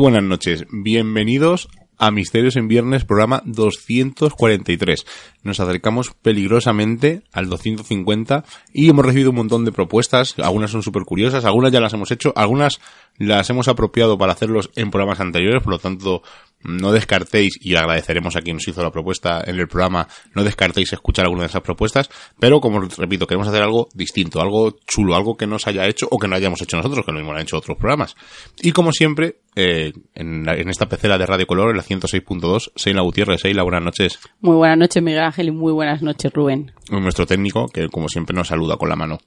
Buenas noches, bienvenidos a Misterios en Viernes, programa 243. Nos acercamos peligrosamente al 250 y hemos recibido un montón de propuestas, algunas son súper curiosas, algunas ya las hemos hecho, algunas las hemos apropiado para hacerlos en programas anteriores, por lo tanto no descartéis, y agradeceremos a quien nos hizo la propuesta en el programa, no descartéis escuchar alguna de esas propuestas, pero como repito, queremos hacer algo distinto, algo chulo, algo que no se haya hecho o que no hayamos hecho nosotros, que no hemos hecho otros programas. Y como siempre, eh, en, en, esta pecera de Radio Color, en la 106.2, Seila Gutiérrez. Seila, buenas noches. Muy buenas noches, Miguel Ángel, y muy buenas noches, Rubén. Nuestro técnico, que como siempre nos saluda con la mano.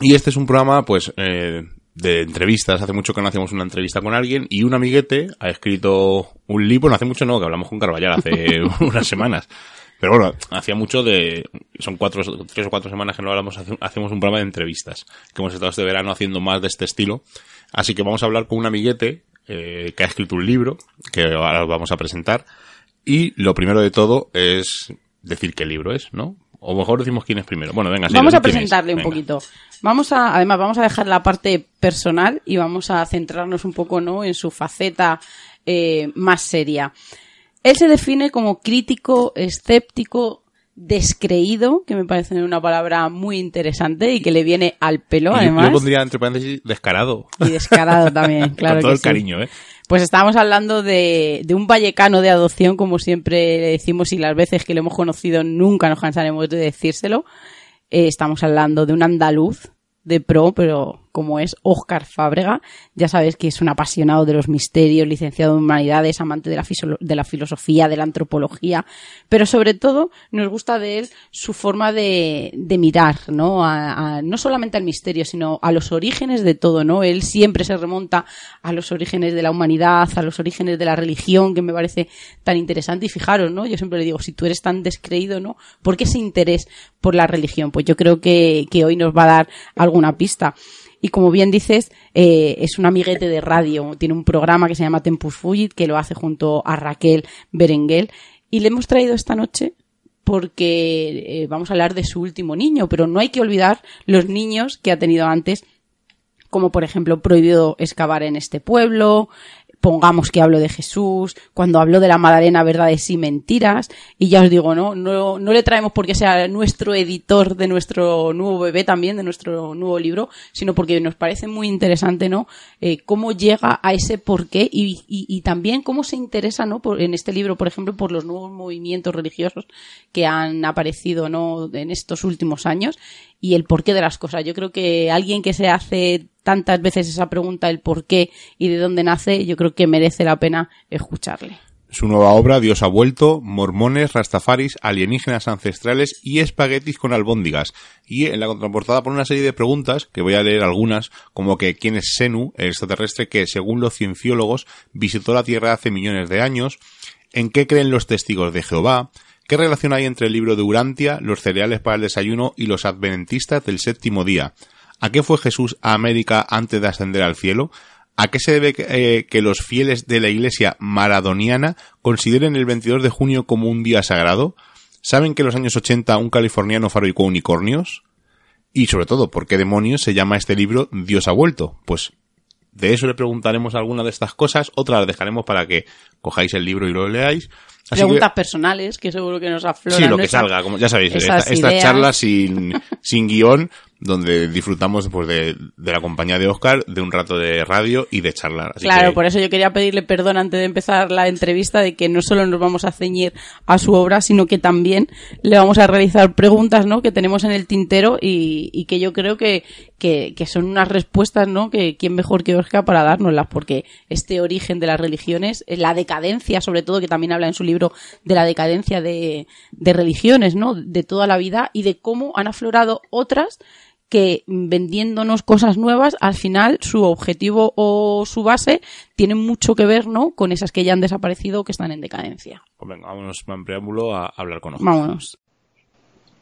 Y este es un programa, pues, eh, de entrevistas. Hace mucho que no hacíamos una entrevista con alguien y un amiguete ha escrito un libro, no hace mucho no, que hablamos con Carballar hace unas semanas. Pero bueno, hacía mucho de, son cuatro, tres o cuatro semanas que no hablamos, hacemos un programa de entrevistas, que hemos estado este verano haciendo más de este estilo. Así que vamos a hablar con un amiguete, eh, que ha escrito un libro, que ahora vamos a presentar. Y lo primero de todo es decir qué libro es, ¿no? O mejor decimos quién es primero. Bueno, venga, sí, Vamos a presentarle un poquito. Vamos a, además, vamos a dejar la parte personal y vamos a centrarnos un poco, ¿no? En su faceta eh, más seria. Él se define como crítico, escéptico, descreído, que me parece una palabra muy interesante y que le viene al pelo, además. Yo pondría entre paréntesis descarado. Y descarado también, claro. Con todo que el sí. cariño, ¿eh? Pues estábamos hablando de, de, un vallecano de adopción, como siempre le decimos, y las veces que lo hemos conocido nunca nos cansaremos de decírselo. Eh, estamos hablando de un andaluz de pro, pero como es Óscar Fábrega, ya sabes que es un apasionado de los misterios, licenciado en humanidades, amante de la, de la filosofía, de la antropología, pero sobre todo nos gusta de él su forma de, mirar, ¿no? A, a, no solamente al misterio, sino a los orígenes de todo, ¿no? Él siempre se remonta a los orígenes de la humanidad, a los orígenes de la religión, que me parece tan interesante. Y fijaros, ¿no? Yo siempre le digo, si tú eres tan descreído, ¿no? ¿Por qué ese interés por la religión? Pues yo creo que, que hoy nos va a dar alguna pista. Y como bien dices, eh, es un amiguete de radio. Tiene un programa que se llama Tempus Fugit, que lo hace junto a Raquel Berenguel. Y le hemos traído esta noche porque eh, vamos a hablar de su último niño, pero no hay que olvidar los niños que ha tenido antes, como por ejemplo prohibido excavar en este pueblo, pongamos que hablo de Jesús, cuando habló de la Madalena, verdades y mentiras, y ya os digo, ¿no? No, no le traemos porque sea nuestro editor de nuestro nuevo bebé también, de nuestro nuevo libro, sino porque nos parece muy interesante, ¿no? Eh, cómo llega a ese porqué y, y, y también cómo se interesa, ¿no? Por, en este libro, por ejemplo, por los nuevos movimientos religiosos que han aparecido, ¿no? En estos últimos años y el porqué de las cosas. Yo creo que alguien que se hace tantas veces esa pregunta, el por qué y de dónde nace, yo creo que merece la pena escucharle. Su nueva obra, Dios ha vuelto, mormones, rastafaris, alienígenas ancestrales y espaguetis con albóndigas. Y en la contraportada pone una serie de preguntas, que voy a leer algunas, como que quién es Senu, el extraterrestre que, según los cienciólogos, visitó la Tierra hace millones de años, en qué creen los testigos de Jehová, qué relación hay entre el libro de Urantia, los cereales para el desayuno y los adventistas del séptimo día, a qué fue Jesús a América antes de ascender al cielo, ¿A qué se debe eh, que los fieles de la iglesia maradoniana consideren el 22 de junio como un día sagrado? ¿Saben que en los años 80 un californiano fabricó unicornios? Y sobre todo, ¿por qué demonios se llama este libro Dios ha vuelto? Pues de eso le preguntaremos alguna de estas cosas, otras las dejaremos para que cojáis el libro y lo leáis. Preguntas personales, que seguro que nos afloran. Sí, lo que salga, como ya sabéis, estas charlas sin, sin guion donde disfrutamos pues, de, de, la compañía de Oscar, de un rato de radio y de charlar. claro, por eso yo quería pedirle perdón antes de empezar la entrevista de que no solo nos vamos a ceñir a su obra, sino que también le vamos a realizar preguntas ¿no? que tenemos en el tintero y, y que yo creo que, que, que, son unas respuestas ¿no? que quién mejor que Oscar para dárnoslas, porque este origen de las religiones, eh, la decadencia, sobre todo, que también habla en su libro de la decadencia de, de religiones, ¿no? de toda la vida y de cómo han aflorado otras que vendiéndonos cosas nuevas, al final su objetivo o su base tiene mucho que ver, ¿no? Con esas que ya han desaparecido o que están en decadencia. Pues venga, vámonos en preámbulo a hablar con nosotros. Vámonos.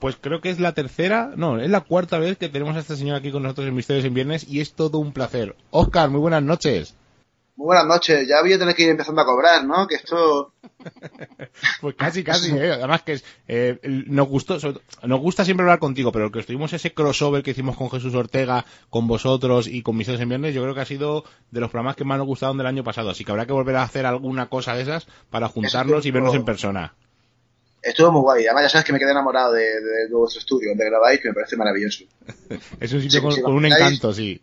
Pues creo que es la tercera, no, es la cuarta vez que tenemos a este señor aquí con nosotros en Misterios en Viernes y es todo un placer. Oscar, muy buenas noches. Muy buenas noches. Ya voy a tener que ir empezando a cobrar, ¿no? Que esto... pues casi, casi. ¿eh? Además que es, eh, nos gustó, nos gusta siempre hablar contigo, pero lo que estuvimos ese crossover que hicimos con Jesús Ortega, con vosotros y con Misterios en Viernes, yo creo que ha sido de los programas que más nos gustaron del año pasado. Así que habrá que volver a hacer alguna cosa de esas para juntarnos y vernos en persona. Estuvo muy guay. Además, ya sabes que me quedé enamorado de, vuestro estudio, donde grabáis, que me parece maravilloso. es un sitio con, un encanto, sí.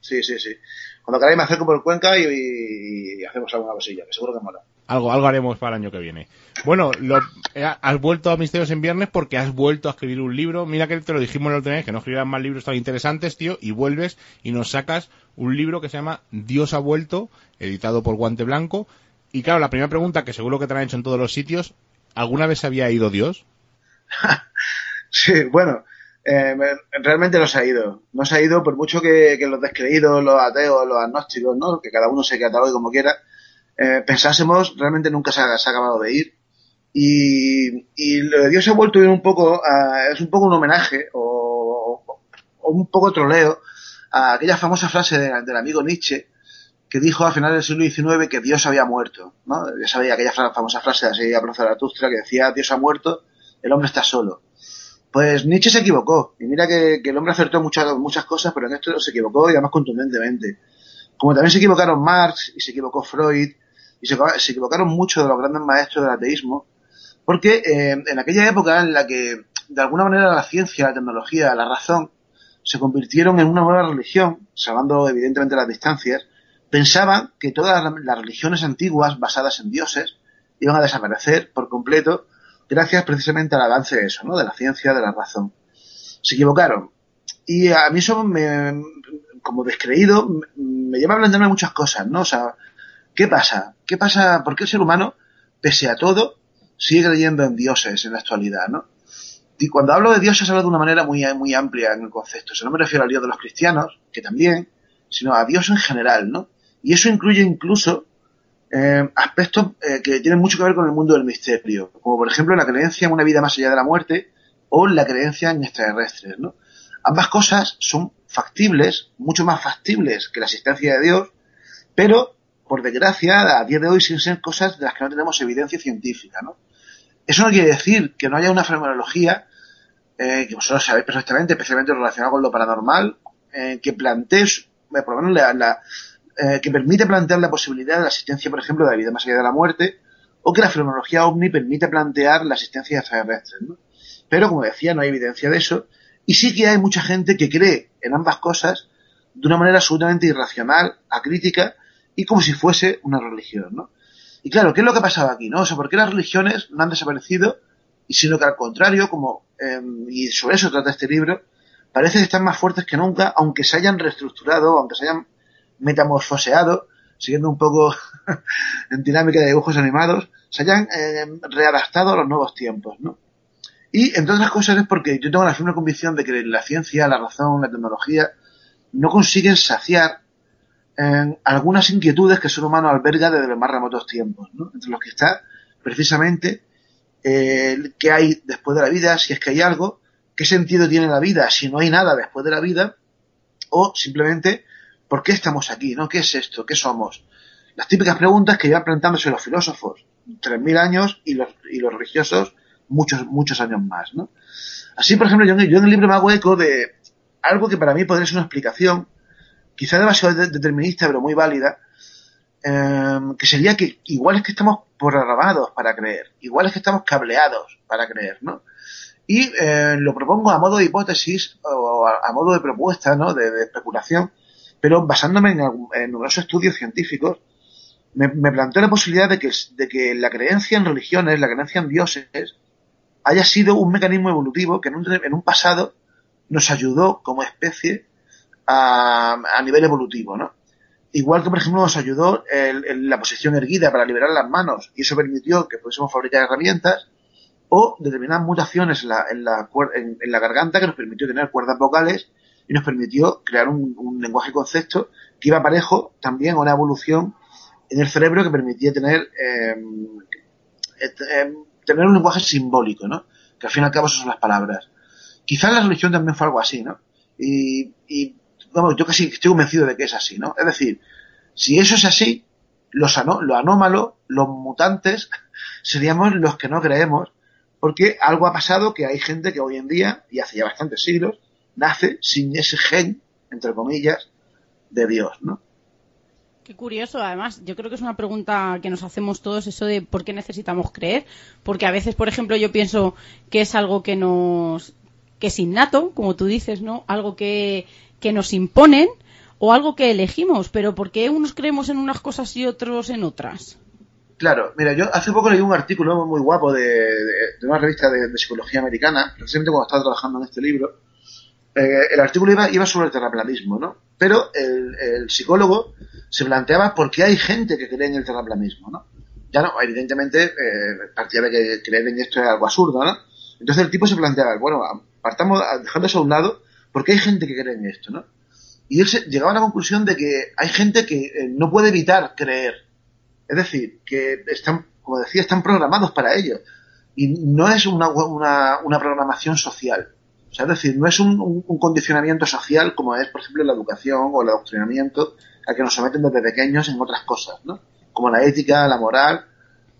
Sí, sí, sí. Cuando queráis me acerco por el Cuenca y, hacemos alguna cosilla, que seguro que mola. Algo, algo haremos para el año que viene. Bueno, lo, eh, has vuelto a Misterios en Viernes porque has vuelto a escribir un libro. Mira que te lo dijimos la otra vez, que no escribieras más libros tan interesantes, tío, y vuelves y nos sacas un libro que se llama Dios ha vuelto, editado por Guante Blanco. Y claro, la primera pregunta que seguro que te han hecho en todos los sitios, ¿alguna vez había ido Dios? sí, bueno, eh, realmente no ha ido. No se ha ido por mucho que, los descreídos, los ateos, los agnósticos, ¿no? que cada uno se catalogue como quiera, eh, pensásemos, realmente nunca se ha, acabado de ir. Y, lo de Dios se ha vuelto un poco, es un poco un homenaje o, un poco troleo a aquella famosa frase del amigo Nietzsche que dijo a finales del siglo XIX que Dios había muerto. ¿no? Ya sabía aquella famosa frase de así Zaratustra que decía Dios ha muerto, el hombre está solo. Pues Nietzsche se equivocó. Y mira que, el hombre acertó muchas, muchas cosas, pero en esto se equivocó y además contundentemente. Como también se equivocaron Marx y se equivocó Freud y se, equivocaron muchos de los grandes maestros del ateísmo, porque eh, en aquella época en la que de alguna manera la ciencia, la tecnología, la razón se convirtieron en una nueva religión, salvando evidentemente las distancias, pensaban que todas las religiones antiguas basadas en dioses iban a desaparecer por completo gracias precisamente al avance de eso, ¿no? De la ciencia, de la razón. Se equivocaron. Y a mí eso me, como descreído, me, lleva a plantearme muchas cosas, ¿no? O sea, ¿qué pasa? ¿Qué pasa? ¿Por qué el ser humano, pese a todo, sigue creyendo en dioses en la actualidad, ¿no? Y cuando hablo de dioses hablo de una manera muy, muy amplia en el concepto. O sea, no me refiero al dios de los cristianos, que también, sino a Dios en general, ¿no? Y eso incluye incluso eh, aspectos eh, que tienen mucho que ver con el mundo del misterio, como por ejemplo la creencia en una vida más allá de la muerte o la creencia en extraterrestres. ¿no? Ambas cosas son factibles, mucho más factibles que la existencia de Dios, pero por desgracia a día de hoy sin ser cosas de las que no tenemos evidencia científica. ¿no? Eso no quiere decir que no haya una fenomenología eh, que vosotros sabéis perfectamente, especialmente relacionada con lo paranormal, que plantee, por lo menos la, eh, que permite plantear la posibilidad de la existencia, por ejemplo, de la vida más allá de la muerte, o que la fenomenología ovni permite plantear la existencia de extraterrestres. ¿no? Pero, como decía, no hay evidencia de eso, y sí que hay mucha gente que cree en ambas cosas de una manera absolutamente irracional, acrítica, y como si fuese una religión, ¿no? Y claro, ¿qué es lo que ha pasado aquí, no? O sea, ¿por qué las religiones no han desaparecido? Y sino que al contrario, como, em, y sobre eso trata este libro, parece que están más fuertes que nunca, aunque se hayan reestructurado, aunque se hayan metamorfoseado, siguiendo un poco en dinámica de dibujos animados, se hayan eh, readaptado a los nuevos tiempos, ¿no? Y entre otras cosas es porque yo tengo la firme convicción de que la ciencia, la razón, la tecnología no consiguen saciar en algunas inquietudes que el ser humano alberga desde los más remotos tiempos, ¿no? entre los que está precisamente eh, qué hay después de la vida, si es que hay algo, qué sentido tiene la vida, si no hay nada después de la vida, o simplemente por qué estamos aquí, ¿no? ¿Qué es esto? ¿Qué somos? Las típicas preguntas que llevan planteándose los filósofos, 3.000 años, y los, y los religiosos muchos, muchos años más, ¿no? Así, por ejemplo, yo, en el libro me hago eco de algo que para mí podría ser una explicación quizá demasiado determinista, pero muy válida, em, que sería que igual es que estamos programados para creer, igual es que estamos cableados para creer, ¿no? Y eh, lo propongo a modo de hipótesis o a, modo de propuesta, ¿no? De, especulación, pero basándome en, numerosos estudios científicos, me, me, planteo la posibilidad de que, de que la creencia en religiones, la creencia en dioses, haya sido un mecanismo evolutivo que en un, en un pasado nos ayudó como especie a, a nivel evolutivo, ¿no? Igual que, por ejemplo, nos ayudó el, la posición erguida para liberar las manos y eso permitió que pudiésemos fabricar herramientas o determinadas mutaciones en la, en la, en, la garganta que nos permitió tener cuerdas vocales y nos permitió crear un, un lenguaje concepto que iba parejo también a una evolución en el cerebro que permitía tener eh, tener un lenguaje simbólico, ¿no? Que al fin y al cabo son las palabras. Quizás la religión también fue algo así, ¿no? Y, vamos, yo casi estoy convencido de que es así, ¿no? Es decir, si eso es así, los anó lo anómalo, los mutantes, seríamos los que no creemos, porque algo ha pasado que hay gente que hoy en día, y hace ya bastantes siglos, nace sin ese gen, entre comillas, de Dios, ¿no? Qué curioso, además, yo creo que es una pregunta que nos hacemos todos, eso de por qué necesitamos creer, porque a veces, por ejemplo, yo pienso que es algo que nos, que es innato, como tú dices, ¿no? Algo que, que nos imponen o algo que elegimos, pero ¿por qué unos creemos en unas cosas y otros en otras? Claro, mira, yo hace poco leí un artículo muy guapo de, de, una revista de, psicología americana, precisamente cuando estaba trabajando en este libro. Eh, el artículo iba, iba, sobre el terraplanismo, ¿no? Pero el, psicólogo se planteaba por qué hay gente que cree en el terraplanismo, ¿no? Ya no, evidentemente, eh, partía de que creer en esto es algo absurdo, ¿no? Entonces el tipo se planteaba, bueno, partamos, dejando eso a un lado, porque hay gente que cree en esto, ¿no? Y él se, llegaba a la conclusión de que hay gente que eh, no puede evitar creer. Es decir, que están, como decía, están programados para ello. Y no es una, una, una programación social. O sea, es decir, no es un, un, condicionamiento social como es, por ejemplo, la educación o el adoctrinamiento al que nos someten desde pequeños en otras cosas, ¿no? Como la ética, la moral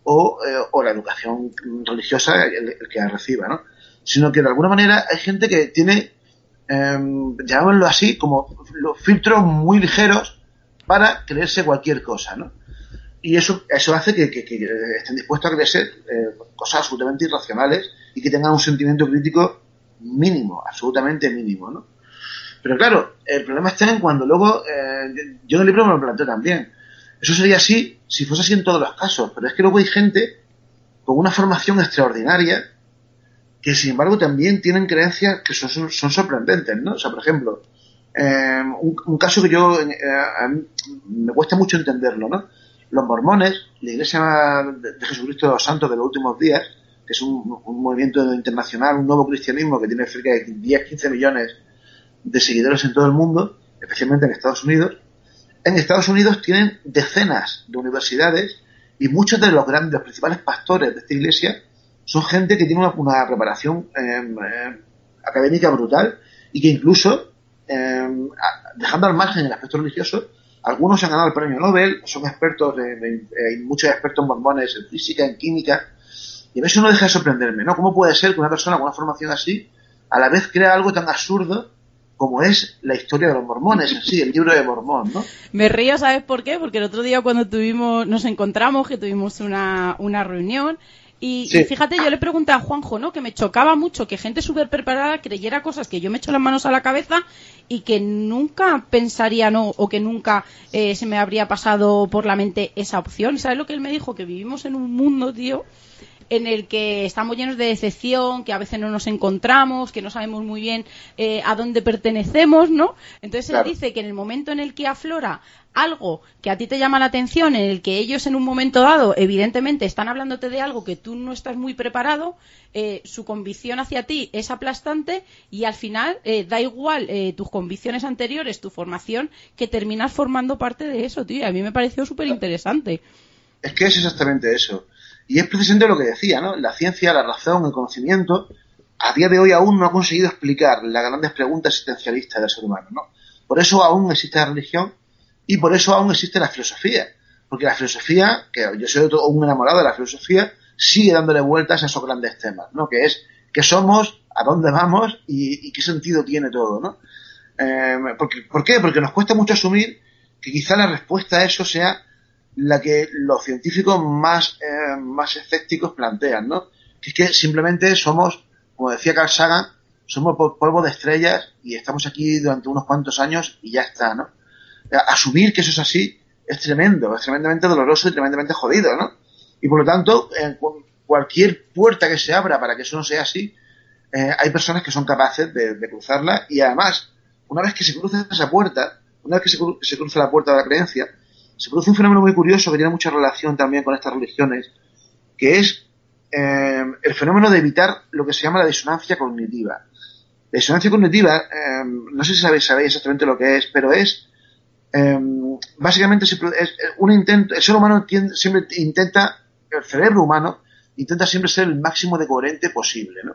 o, eh, o la educación religiosa el, que reciba, ¿no? Sino que de alguna manera hay gente que tiene eh, llamémoslo así, como los filtros muy ligeros para creerse cualquier cosa, ¿no? Y eso, eso hace que, que, que estén dispuestos a creerse eh, cosas absolutamente irracionales y que tengan un sentimiento crítico mínimo, absolutamente mínimo, ¿no? Pero claro, el problema está en cuando luego, eh, yo en el libro me lo planteo también. Eso sería así si fuese así en todos los casos, pero es que luego hay gente con una formación extraordinaria que sin embargo también tienen creencias que son, son, son sorprendentes, ¿no? O sea, por ejemplo, eh, un, caso que yo eh, me cuesta mucho entenderlo, ¿no? Los mormones, la Iglesia de, Jesucristo de los Santos de los últimos días, que es un, movimiento internacional, un nuevo cristianismo que tiene cerca de 10-15 millones de seguidores en todo el mundo, especialmente en Estados Unidos. En Estados Unidos tienen decenas de universidades y muchos de los grandes, los principales pastores de esta iglesia son gente que tiene una, preparación eh, eh, académica brutal y que incluso, eh, dejando al margen el aspecto religioso, algunos han ganado el premio Nobel, son expertos, hay muchos expertos mormones en física, en química, y a veces uno deja de sorprenderme, ¿no? ¿Cómo puede ser que una persona con una formación así, a la vez crea algo tan absurdo como es la historia de los mormones en sí, el libro de Mormón, ¿no? Me río, ¿sabes por qué? Porque el otro día cuando tuvimos, nos encontramos, que tuvimos una, una reunión, y, sí. y, fíjate, yo le pregunté a Juanjo, ¿no? Que me chocaba mucho que gente súper preparada creyera cosas que yo me echo las manos a la cabeza y que nunca pensaría, ¿no? O que nunca eh, se me habría pasado por la mente esa opción. ¿Y sabes lo que él me dijo? Que vivimos en un mundo, tío, en el que estamos llenos de decepción, que a veces no nos encontramos, que no sabemos muy bien eh, a dónde pertenecemos, ¿no? Entonces él dice que en el momento en el que aflora algo que a ti te llama la atención, en el que ellos en un momento dado, evidentemente, están hablándote de algo que tú no estás muy preparado, eh, su convicción hacia ti es aplastante y al final eh, da igual eh, tus convicciones anteriores, tu formación, que terminas formando parte de eso, tío. A mí me pareció súper interesante. Es que es exactamente eso. Y es precisamente lo que decía, ¿no? La ciencia, la razón, el conocimiento, a día de hoy aún no ha conseguido explicar las grandes preguntas existencialistas del ser humano, ¿no? Por eso aún existe la religión y por eso aún existe la filosofía. Porque la filosofía, que yo soy un enamorado de la filosofía, sigue dándole vueltas a esos grandes temas, ¿no? Que es qué somos, a dónde vamos y, qué sentido tiene todo, ¿no? Eh, ¿Por qué? Porque nos cuesta mucho asumir que quizá la respuesta a eso sea la que los científicos más, eh, más escépticos plantean, ¿no? Que es que simplemente somos, como decía Carl Sagan, somos polvo de estrellas y estamos aquí durante unos cuantos años y ya está, ¿no? asumir que eso es así es tremendo, es tremendamente doloroso y tremendamente jodido, ¿no? Y por lo tanto, en cualquier puerta que se abra para que eso no sea así, eh, hay personas que son capaces de, cruzarla y además, una vez que se cruza esa puerta, una vez que se, cruza la puerta de la creencia, se produce un fenómeno muy curioso que tiene mucha relación también con estas religiones, que es eh, el fenómeno de evitar lo que se llama la disonancia cognitiva. La disonancia cognitiva, eh, no sé si sabéis, sabéis exactamente lo que es, pero es Em, básicamente es un intento, el ser humano siempre intenta, el cerebro humano intenta siempre ser el máximo de coherente posible, ¿no?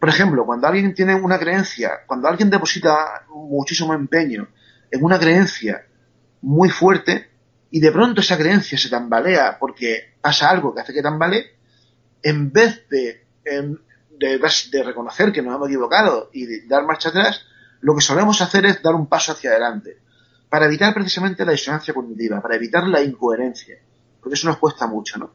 Por ejemplo, cuando alguien tiene una creencia, cuando alguien deposita muchísimo empeño en una creencia muy fuerte y de pronto esa creencia se tambalea porque pasa algo que hace que tambalee, en vez de, de, reconocer que nos hemos equivocado y dar marcha atrás, lo que solemos hacer es dar un paso hacia adelante para evitar precisamente la disonancia cognitiva, para evitar la incoherencia, porque eso nos cuesta mucho, ¿no?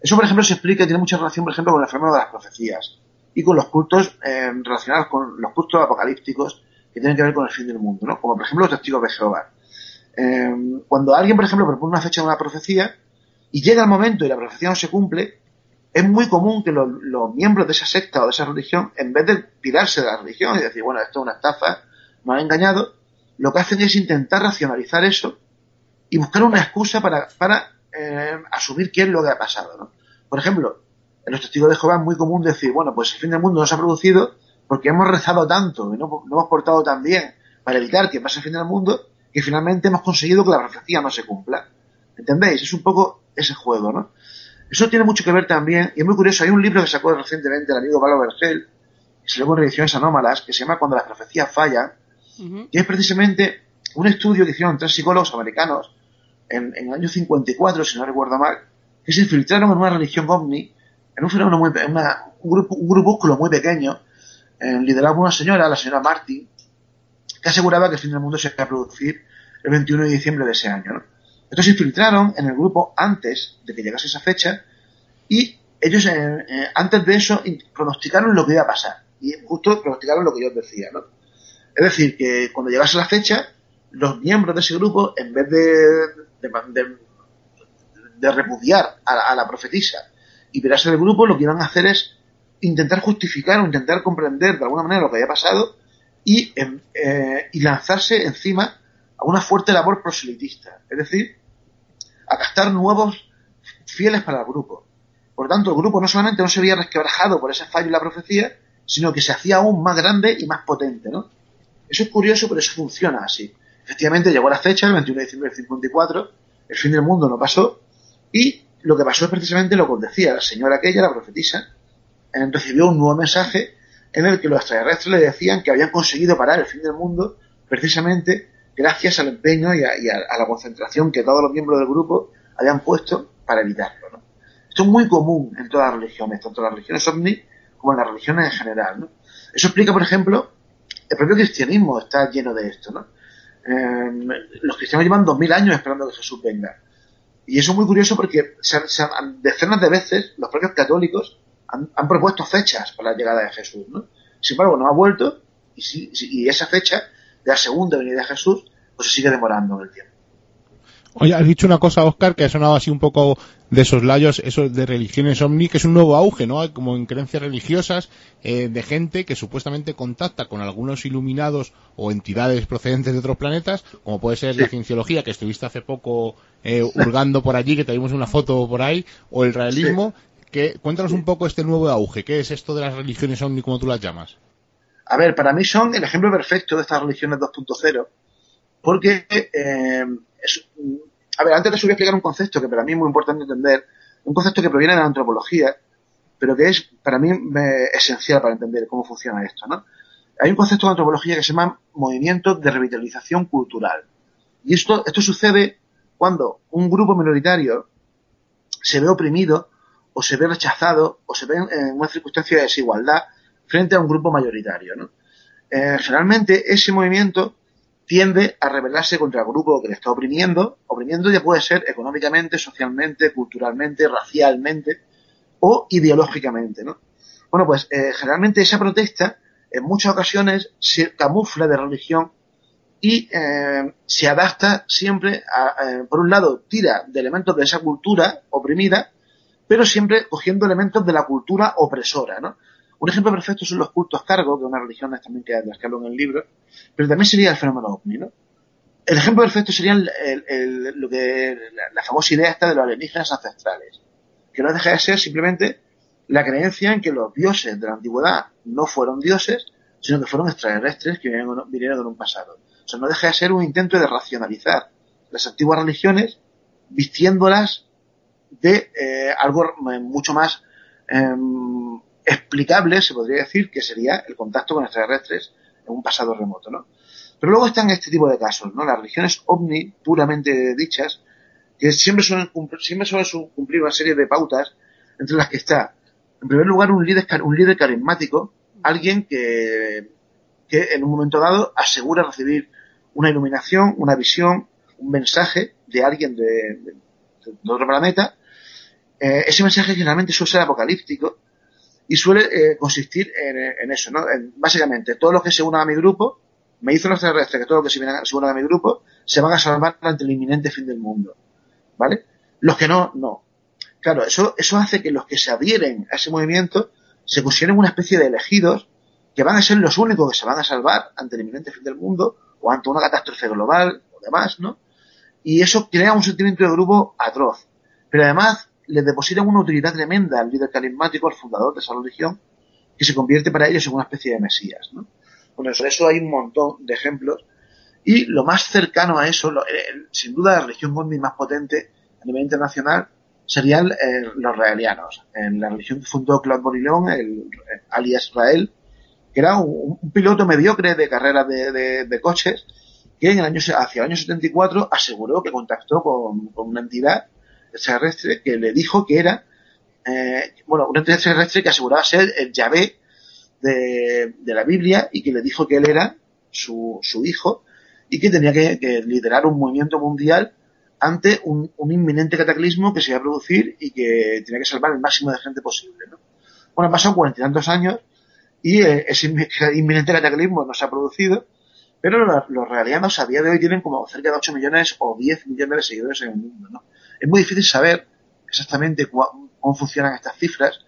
Eso, por ejemplo, se explica tiene mucha relación, por ejemplo, con el fenómeno de las profecías y con los cultos eh, relacionados con los cultos apocalípticos que tienen que ver con el fin del mundo, ¿no? Como, por ejemplo, los testigos de Jehová. Eh, cuando alguien, por ejemplo, propone una fecha de una profecía y llega el momento y la profecía no se cumple, es muy común que los, miembros de esa secta o de esa religión, en vez de tirarse de la religión y decir, bueno, esto es una estafa, nos ha engañado, lo que hacen es intentar racionalizar eso y buscar una excusa para, eh, asumir qué es lo que ha pasado. ¿no? Por ejemplo, en los testigos de Jehová es muy común decir, bueno, pues el fin del mundo no se ha producido porque hemos rezado tanto y no, hemos portado tan bien para evitar que pase el fin del mundo que finalmente hemos conseguido que la profecía no se cumpla. ¿Entendéis? Es un poco ese juego, ¿no? Eso tiene mucho que ver también, y es muy curioso, hay un libro que sacó recientemente el amigo Pablo Vergel, que se llama Ediciones Anómalas, que se llama Cuando las profecías fallan, que es precisamente un estudio que hicieron tres psicólogos americanos en, en el año 54, si no recuerdo mal, que se infiltraron en una religión ovni, en un fenómeno muy, en una, un, grupo, un grupúsculo muy pequeño, eh, liderado por una señora, la señora Martin, que aseguraba que el fin del mundo se iba a producir el 21 de diciembre de ese año. ¿no? Entonces se infiltraron en el grupo antes de que llegase esa fecha y ellos eh, eh, antes de eso pronosticaron lo que iba a pasar y justo pronosticaron lo que yo os decía, ¿no? Es decir, que cuando llegase la fecha, los miembros de ese grupo, en vez de, de, repudiar a, la profetisa y pirarse del grupo, lo que iban a hacer es intentar justificar o intentar comprender de alguna manera lo que había pasado y, em, eh, y lanzarse encima a una fuerte labor proselitista. Es decir, a gastar nuevos fieles para el grupo. Por tanto, el grupo no solamente no se había resquebrajado por ese fallo en la profecía, sino que se hacía aún más grande y más potente, ¿no? Eso es curioso, pero eso funciona así. Efectivamente, llegó la fecha, el 21 de diciembre del 54, el fin del mundo no pasó, y lo que pasó es precisamente lo que decía, la señora aquella, la profetisa, eh, recibió un nuevo mensaje en el que los extraterrestres le decían que habían conseguido parar el fin del mundo precisamente gracias al empeño y a, la concentración que todos los miembros del grupo habían puesto para evitarlo. Esto es muy común en todas las religiones, tanto en las religiones ovni como en las religiones en general. Eso explica, por ejemplo, el propio cristianismo está lleno de esto, ¿no? Eh, los cristianos llevan dos mil años esperando que Jesús venga. Y eso es muy curioso porque decenas de veces los propios católicos han, propuesto fechas para la llegada de Jesús, ¿no? Sin embargo, no ha vuelto y, y esa fecha de la segunda venida de Jesús pues se sigue demorando en el tiempo. Oye, has dicho una cosa, Oscar, que ha sonado así un poco de esos layos, eso de religiones omni, que es un nuevo auge, ¿no? Como en creencias religiosas eh, de gente que supuestamente contacta con algunos iluminados o entidades procedentes de otros planetas, como puede ser la cienciología, que estuviste hace poco eh, hurgando por allí, que tenemos una foto por ahí, o el realismo. Cuéntanos un poco este nuevo auge. ¿Qué es esto de las religiones omni, como tú las llamas? A ver, para mí son el ejemplo perfecto de estas religiones 2.0, porque eh, a ver, antes eso voy a explicar un concepto que para mí es muy importante entender, un concepto que proviene de la antropología, pero que es para mí esencial para entender cómo funciona esto, ¿no? Hay un concepto de antropología que se llama movimiento de revitalización cultural. Y esto, esto sucede cuando un grupo minoritario se ve oprimido o se ve rechazado o se ve en una circunstancia de desigualdad frente a un grupo mayoritario. ¿no? Eh, generalmente ese movimiento tiende a rebelarse contra el grupo que le está oprimiendo. Oprimiendo ya puede ser económicamente, socialmente, culturalmente, racialmente o ideológicamente, ¿no? Bueno, pues eh, generalmente esa protesta en muchas ocasiones se camufla de religión y eh, se adapta siempre a, por un lado, tira de elementos de esa cultura oprimida, pero siempre cogiendo elementos de la cultura opresora, ¿no? Un ejemplo perfecto son los cultos cargo, que una religión también que, las que hablo en el libro, pero también sería el fenómeno ovni. El ejemplo perfecto sería lo que, la, famosa idea esta de los alienígenas ancestrales, que no deja de ser simplemente la creencia en que los dioses de la antigüedad no fueron dioses, sino que fueron extraterrestres que vinieron, vinieron un pasado. O sea, no deja de ser un intento de racionalizar las antiguas religiones vistiéndolas de eh, algo mucho más em, explicable, se podría decir, que sería el contacto con extraterrestres en un pasado remoto, ¿no? Pero luego están este tipo de casos, ¿no? Las religiones ovni, puramente dichas, que siempre suelen cumplir, siempre suelen cumplir una serie de pautas, entre las que está, en primer lugar, un líder, un líder carismático, alguien que, que en un momento dado asegura recibir una iluminación, una visión, un mensaje de alguien de, otro planeta. Eh, ese mensaje generalmente suele ser apocalíptico y suele eh, consistir en, eso, ¿no? básicamente, todos los que se unan a mi grupo, me hizo los extraterrestres que todos los que se, unan a mi grupo se van a salvar ante el inminente fin del mundo, ¿vale? Los que no, no. Claro, eso, eso hace que los que se adhieren a ese movimiento se consideren una especie de elegidos que van a ser los únicos que se van a salvar ante el inminente fin del mundo o ante una catástrofe global o demás, ¿no? Y eso crea un sentimiento de grupo atroz. Pero además le depositan una utilidad tremenda al líder carismático, al fundador de esa religión, que se convierte para ellos en una especie de mesías. ¿no? Bueno, sobre eso hay un montón de ejemplos. Y lo más cercano a eso, sin duda la religión Gondi más potente a nivel internacional, serían eh, los realianos. En la religión que fundó Claude Bourillon, el, alias Israel, que era un, piloto mediocre de carreras de, coches, que en el año, hacia el año 74 aseguró que contactó con, con una entidad extraterrestre que le dijo que era, eh, bueno, un extraterrestre que aseguraba ser el Yahvé de, la Biblia y que le dijo que él era su, su hijo y que tenía que, liderar un movimiento mundial ante un, inminente cataclismo que se iba a producir y que tenía que salvar el máximo de gente posible. ¿no? Bueno, han pasado cuarenta y tantos años y eh, ese inminente cataclismo no se ha producido, pero los, los realianos a día de hoy tienen como cerca de 8 millones o 10 millones de seguidores en el mundo. ¿no? Es muy difícil saber exactamente cómo funcionan estas cifras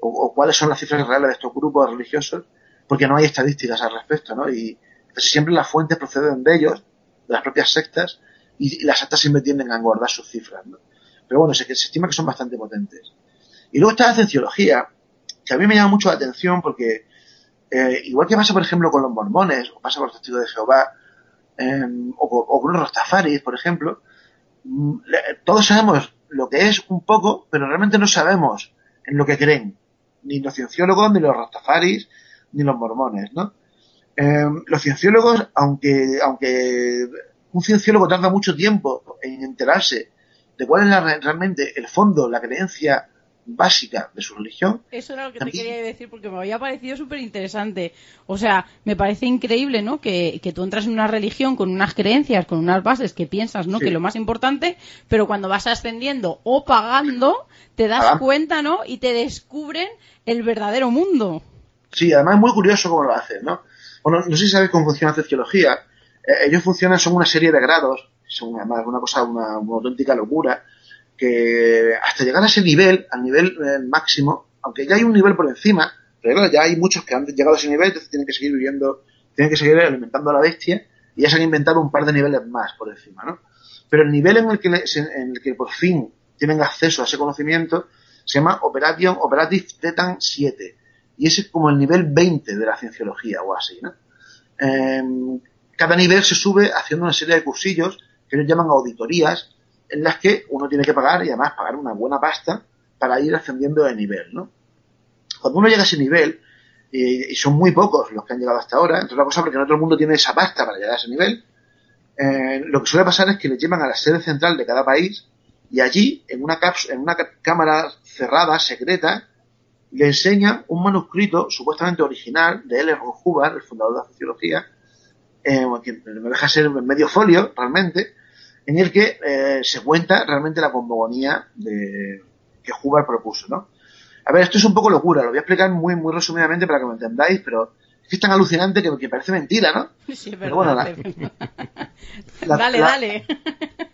o, cuáles son las cifras reales de estos grupos religiosos, porque no hay estadísticas al respecto, ¿no? Y casi siempre las fuentes proceden de ellos, de las propias sectas, y, las sectas siempre tienden a engordar sus cifras, ¿no? Pero bueno, se, se estima que son bastante potentes. Y luego está la cienciología, que a mí me llama mucho la atención porque, eh, igual que pasa, por ejemplo, con los mormones, o pasa con los testigos de Jehová, em, o, o, con los rastafaris, por ejemplo, todos sabemos lo que es un poco, pero realmente no sabemos en lo que creen. Ni los cienciólogos, ni los rastafaris, ni los mormones, ¿no? Em, los cienciólogos, aunque, aunque un cienciólogo tarda mucho tiempo en enterarse de cuál es realmente el fondo, la creencia básica de su religión. Eso era lo que te quería decir porque me había parecido súper interesante. O sea, me parece increíble, ¿no? Que, que, tú entras en una religión con unas creencias, con unas bases que piensas, ¿no? Que lo más importante, pero cuando vas ascendiendo o pagando, te das cuenta, ¿no? Y te descubren el verdadero mundo. Sí, además es muy curioso cómo lo hacen, ¿no? Bueno, no sé si sabes cómo funciona la sociología. Eh, ellos funcionan, son una serie de grados, son además una cosa, una, una auténtica locura, que hasta llegar a ese nivel, al nivel eh, máximo, aunque ya hay un nivel por encima, pero ya hay muchos que han llegado a ese nivel, entonces tienen que seguir viviendo, tienen que seguir alimentando a la bestia, y ya se han inventado un par de niveles más por encima, ¿no? Pero el nivel en el que, en el que por fin tienen acceso a ese conocimiento se llama Operation Operative Titan 7, y ese es como el nivel 20 de la cienciología o así, ¿no? Em, cada nivel se sube haciendo una serie de cursillos que ellos llaman auditorías, en las que uno tiene que pagar y además pagar una buena pasta para ir ascendiendo de nivel, ¿no? Cuando uno llega a ese nivel, y, son muy pocos los que han llegado hasta ahora, entre otra cosa porque no todo el mundo tiene esa pasta para llegar a ese nivel, eh, lo que suele pasar es que le llevan a la sede central de cada país y allí, en una, en una cámara cerrada, secreta, le enseñan un manuscrito supuestamente original de L. Ron Hubbard, el fundador de la sociología, eh, que no deja ser medio folio realmente, en el que eh, se cuenta realmente la cosmogonía de, que Hubbard propuso, ¿no? A ver, esto es un poco locura, lo voy a explicar muy, muy resumidamente para que me entendáis, pero es que es tan alucinante que, parece mentira, ¿no? Sí, pero bueno, dale, dale.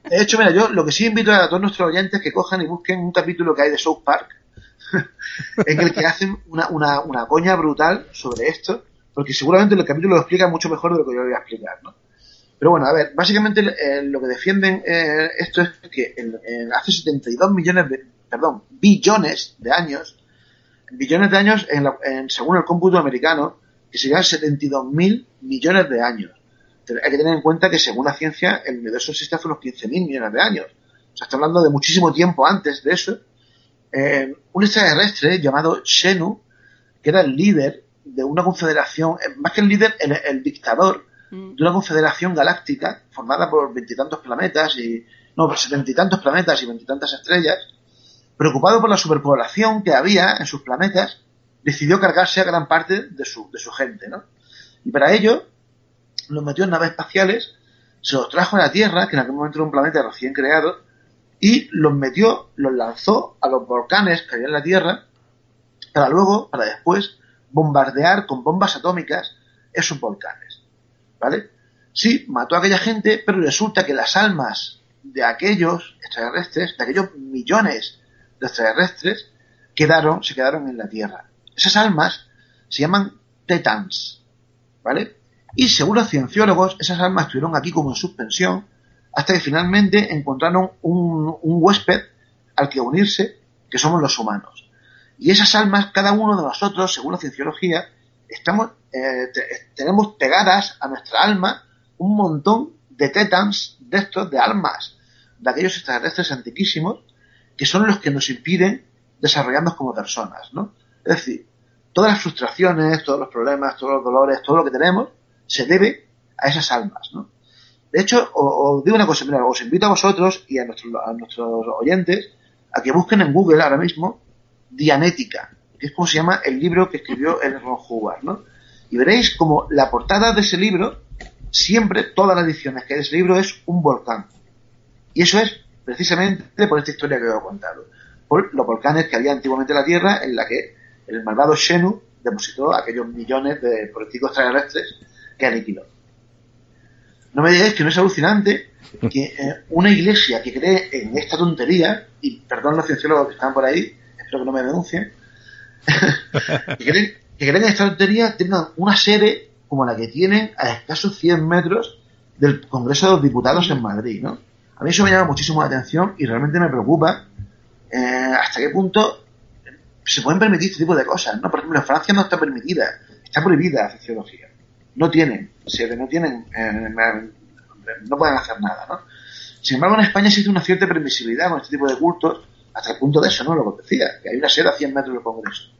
De hecho, mira, yo lo que sí invito a todos nuestros oyentes que cojan y busquen un capítulo que hay de South Park, en el que hacen una, una, una coña brutal sobre esto, porque seguramente el capítulo lo explica mucho mejor de lo que yo voy a explicar, ¿no? Pero bueno, a ver, básicamente eh, lo que defienden eh, esto es que hace 72 millones de, perdón, billones de años, billones de años en, según el cómputo americano, que serían 72 mil millones de años. hay que tener en cuenta que según la ciencia el universo existe hace unos 15 mil millones de años. O sea, está hablando de muchísimo tiempo antes de eso. Eh, un extraterrestre llamado Xenu, que era el líder de una confederación, más que el líder, el dictador una confederación galáctica formada por veintitantos planetas y no, por setenta tantos planetas y veintitantas estrellas, preocupado por la superpoblación que había en sus planetas, decidió cargarse a gran parte de su, de su gente, ¿no? Y para ello los metió en naves espaciales, se los trajo a la Tierra, que en aquel momento era un planeta recién creado, y los metió, los lanzó a los volcanes que había en la Tierra, para luego, para después, bombardear con bombas atómicas esos volcanes. ¿Vale? Sí, mató a aquella gente, pero resulta que las almas de aquellos extraterrestres, de aquellos millones de extraterrestres, quedaron, se quedaron en la Tierra. Esas almas se llaman Tetans, ¿vale? Y según los cienciólogos, esas almas estuvieron aquí como en suspensión hasta que finalmente encontraron un, un huésped al que unirse, que somos los humanos. Y esas almas, cada uno de nosotros, según la cienciología, estamos, eh, tenemos pegadas a nuestra alma un montón de tetans de estos, de almas, de aquellos extraterrestres antiquísimos, que son los que nos impiden desarrollarnos como personas, ¿no? Es decir, todas las frustraciones, todos los problemas, todos los dolores, todo lo que tenemos, se debe a esas almas, ¿no? De hecho, os, digo una cosa, mira, os invito a vosotros y a nuestros, a nuestros oyentes a que busquen en Google ahora mismo Dianética, que es como se llama el libro que escribió el Ron Hubbard, ¿no? Y veréis como la portada de ese libro, siempre, todas las ediciones que hay de ese libro es un volcán. Y eso es precisamente por esta historia que os he contado. Por los volcanes que había antiguamente en la Tierra, en la que el malvado Xenu depositó aquellos millones de políticos extraterrestres que aniquiló. No me digáis que no es alucinante que eh, una iglesia que cree en esta tontería, y perdón los cienciólogos que están por ahí, espero que no me denuncien, que, que creen esta lotería tengan una sede como la que tienen a escasos 100 metros del Congreso de los Diputados en Madrid, ¿no? A mí eso me llama muchísimo la atención y realmente me preocupa eh, hasta qué punto se pueden permitir este tipo de cosas, ¿no? Por ejemplo, en Francia no está permitida, está prohibida la sociología. No tienen sede, no tienen, eh, no pueden hacer nada, ¿no? Sin embargo, en España existe una cierta permisibilidad con este tipo de cultos hasta el punto de eso, ¿no? Lo que decía, que hay una sede a 100 metros del Congreso.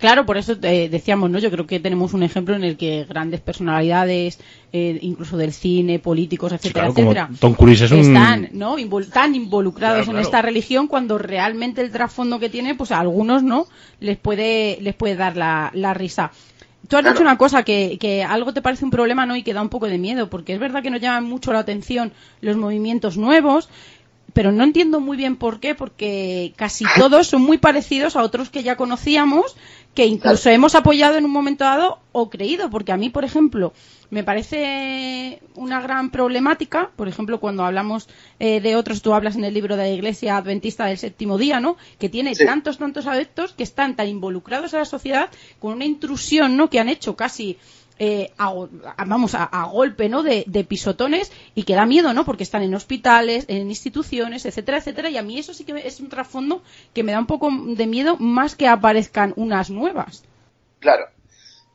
Claro, por eso eh, decíamos, ¿no? Yo creo que tenemos un ejemplo en el que grandes personalidades, eh, incluso del cine, políticos, etcétera, etcétera, Tom Cruise es un... están, ¿no? tan involucrados en esta religión cuando realmente el trasfondo que tiene, pues a algunos, ¿no? Les puede, les puede dar la, la risa. Tú has dicho una cosa que, que algo te parece un problema, ¿no? Y que da un poco de miedo, porque es verdad que nos llaman mucho la atención los movimientos nuevos, pero no entiendo muy bien por qué, porque casi todos son muy parecidos a otros que ya conocíamos, que incluso hemos apoyado en un momento dado o creído, porque a mí, por ejemplo, me parece una gran problemática, por ejemplo, cuando hablamos eh, de otros, tú hablas en el libro de la Iglesia Adventista del Séptimo Día, ¿no? Que tiene tantos, tantos adeptos que están tan involucrados en la sociedad con una intrusión, ¿no? Que han hecho casi eh, a, vamos, a, golpe, ¿no? De, pisotones y que da miedo, ¿no? Porque están en hospitales, en instituciones, etcétera, etcétera. Y a mí eso sí que es un trasfondo que me da un poco de miedo más que aparezcan unas nuevas. Claro.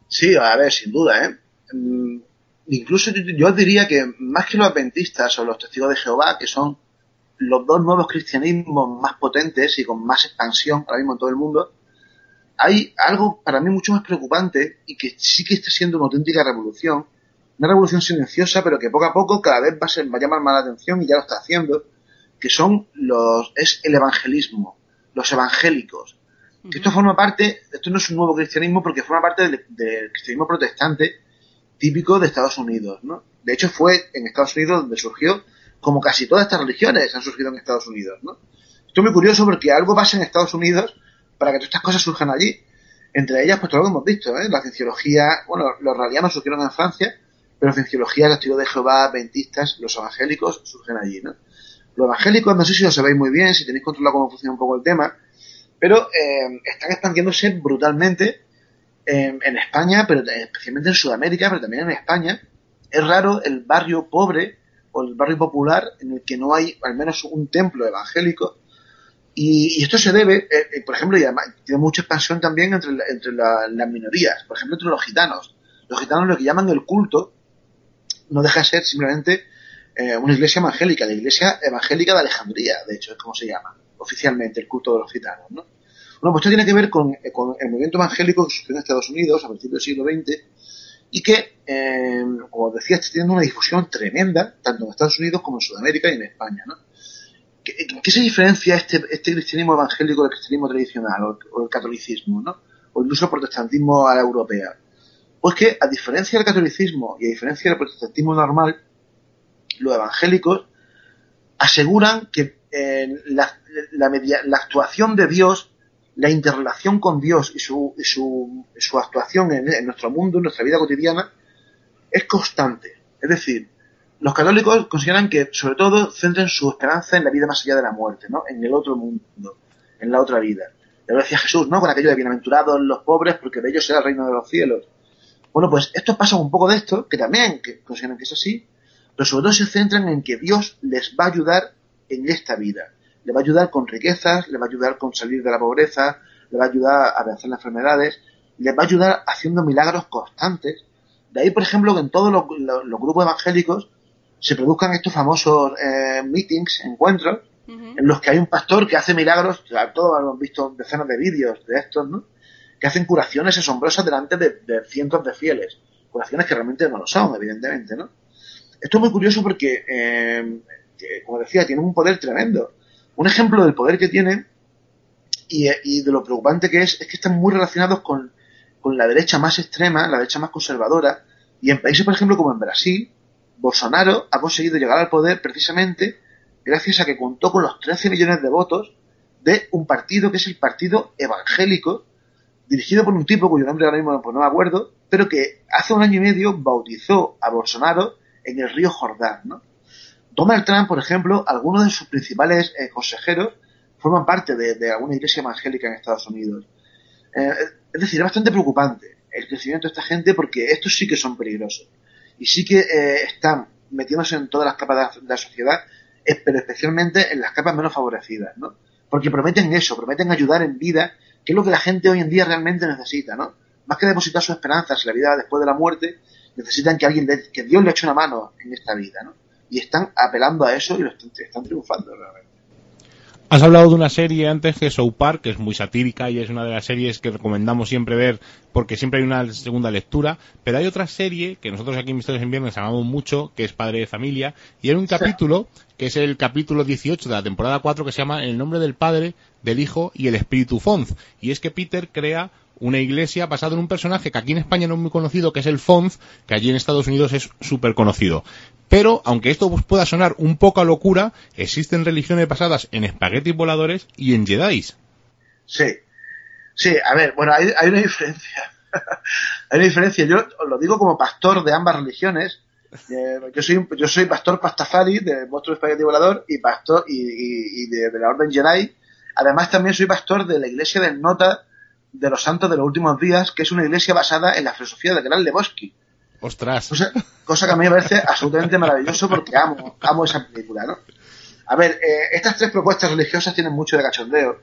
Sí, a ver, sin duda, ¿eh? Mm, incluso yo diría que más que los adventistas o los testigos de Jehová, que son los dos nuevos cristianismos más potentes y con más expansión ahora mismo en todo el mundo, hay algo para mí mucho más preocupante y que sí que está siendo una auténtica revolución, una revolución silenciosa, pero que poco a poco cada vez va a, ser, va a llamar más la atención y ya lo está haciendo, que son los, es el evangelismo, los evangélicos. Que esto forma parte, esto no es un nuevo cristianismo porque forma parte del, cristianismo protestante típico de Estados Unidos, ¿no? De hecho fue en Estados Unidos donde surgió, como casi todas estas religiones han surgido en Estados Unidos, ¿no? Esto es muy curioso porque algo pasa en Estados Unidos para que todas estas cosas surjan allí. Entre ellas, pues todo lo que hemos visto, ¿eh? La cienciología, bueno, los radianos surgieron en Francia, pero la cienciología, los testigos de Jehová, adventistas, los evangélicos surgen allí, ¿no? Los evangélicos, no sé si lo sabéis muy bien, si tenéis controlado cómo funciona un poco el tema, pero eh, están expandiéndose brutalmente en, en España, pero especialmente en Sudamérica, pero también en España. Es raro el barrio pobre o el barrio popular en el que no hay al menos un templo evangélico y, esto se debe, eh, eh, por ejemplo, y tiene mucha expansión también entre, entre las minorías, por ejemplo, entre los gitanos. Los gitanos lo que llaman el culto no deja de ser simplemente eh, una iglesia evangélica, la iglesia evangélica de Alejandría, de hecho, es como se llama oficialmente el culto de los gitanos. ¿no? Bueno, pues esto tiene que ver con, con el movimiento evangélico que surgió en Estados Unidos a principios del siglo XX y que, como decía, está teniendo una difusión tremenda, tanto en Estados Unidos como en Sudamérica y en España. ¿no? ¿Qué, se diferencia este, este cristianismo evangélico del cristianismo tradicional o, el catolicismo, ¿no? O incluso el protestantismo a la europea. Pues que, a diferencia del catolicismo y a diferencia del protestantismo normal, los evangélicos aseguran que eh, la, actuación de Dios, la interrelación con Dios y su, su, su actuación en, nuestro mundo, en nuestra vida cotidiana, es constante. Es decir, los católicos consideran que, sobre todo, centren su esperanza en la vida más allá de la muerte, ¿no? En el otro mundo, en la otra vida. lo decía Jesús, ¿no? Con aquello de bienaventurados los pobres, porque de ellos será el reino de los cielos. Bueno, pues esto pasa un poco de esto, que también que consideran que es así, pero sobre todo se centran en que Dios les va a ayudar en esta vida. Le va a ayudar con riquezas, le va a ayudar con salir de la pobreza, le va a ayudar a vencer las enfermedades, le va a ayudar haciendo milagros constantes. De ahí, por ejemplo, que en todos los grupos evangélicos se produzcan estos famosos eh, meetings, encuentros, en los que hay un pastor que hace milagros, todos hemos visto decenas de vídeos de estos, ¿no? Que hacen curaciones asombrosas delante de, cientos de fieles. Curaciones que realmente no lo son, evidentemente, ¿no? Esto es muy curioso porque, eh, como decía, tiene un poder tremendo. Un ejemplo del poder que tienen y, y, de lo preocupante que es, es que están muy relacionados con, con la derecha más extrema, la derecha más conservadora, y en países, por ejemplo, como en Brasil, Bolsonaro ha conseguido llegar al poder precisamente gracias a que contó con los 13 millones de votos de un partido que es el Partido Evangélico, dirigido por un tipo cuyo nombre ahora mismo pues, no me acuerdo, pero que hace un año y medio bautizó a Bolsonaro en el río Jordán. ¿no? Donald Trump, por ejemplo, algunos de sus principales eh, consejeros forman parte de, alguna iglesia evangélica en Estados Unidos. Eh, es decir, es bastante preocupante el crecimiento de esta gente porque estos sí que son peligrosos y sí que eh, están metiéndose en todas las capas de la, sociedad, pero especialmente en las capas menos favorecidas, ¿no? Porque prometen eso, prometen ayudar en vida, que es lo que la gente hoy en día realmente necesita, ¿no? Más que depositar sus esperanzas en la vida después de la muerte, necesitan que alguien, que Dios le eche una mano en esta vida, ¿no? Y están apelando a eso y lo están, están triunfando realmente. Has hablado de una serie antes que South Park, que es muy satírica y es una de las series que recomendamos siempre ver porque siempre hay una segunda lectura, pero hay otra serie que nosotros aquí en Misterios en Viernes amamos mucho, que es Padre de Familia, y hay un capítulo, que es el capítulo 18 de la temporada 4, que se llama El nombre del Padre, del Hijo y el Espíritu Fonz. Y es que Peter crea una iglesia basada en un personaje que aquí en España no es muy conocido, que es el Fonz, que allí en Estados Unidos es súper conocido. Pero, aunque esto pueda sonar un poco a locura, existen religiones basadas en espaguetis voladores y en Jedis. Sí, sí, a ver, bueno, hay, hay una diferencia. hay una diferencia. Yo os lo digo como pastor de ambas religiones. Eh, yo soy yo soy pastor pastafari de Monstruo Espagueti Volador y pastor y, y, de, la Orden Jedi. Además también soy pastor de la Iglesia del Nota de los Santos de los Últimos Días, que es una iglesia basada en la filosofía del Gran Lebowski. Ostras. Cosa, que a mí me parece absolutamente maravilloso porque amo, amo esa película, ¿no? A ver, eh, estas tres propuestas religiosas tienen mucho de cachondeo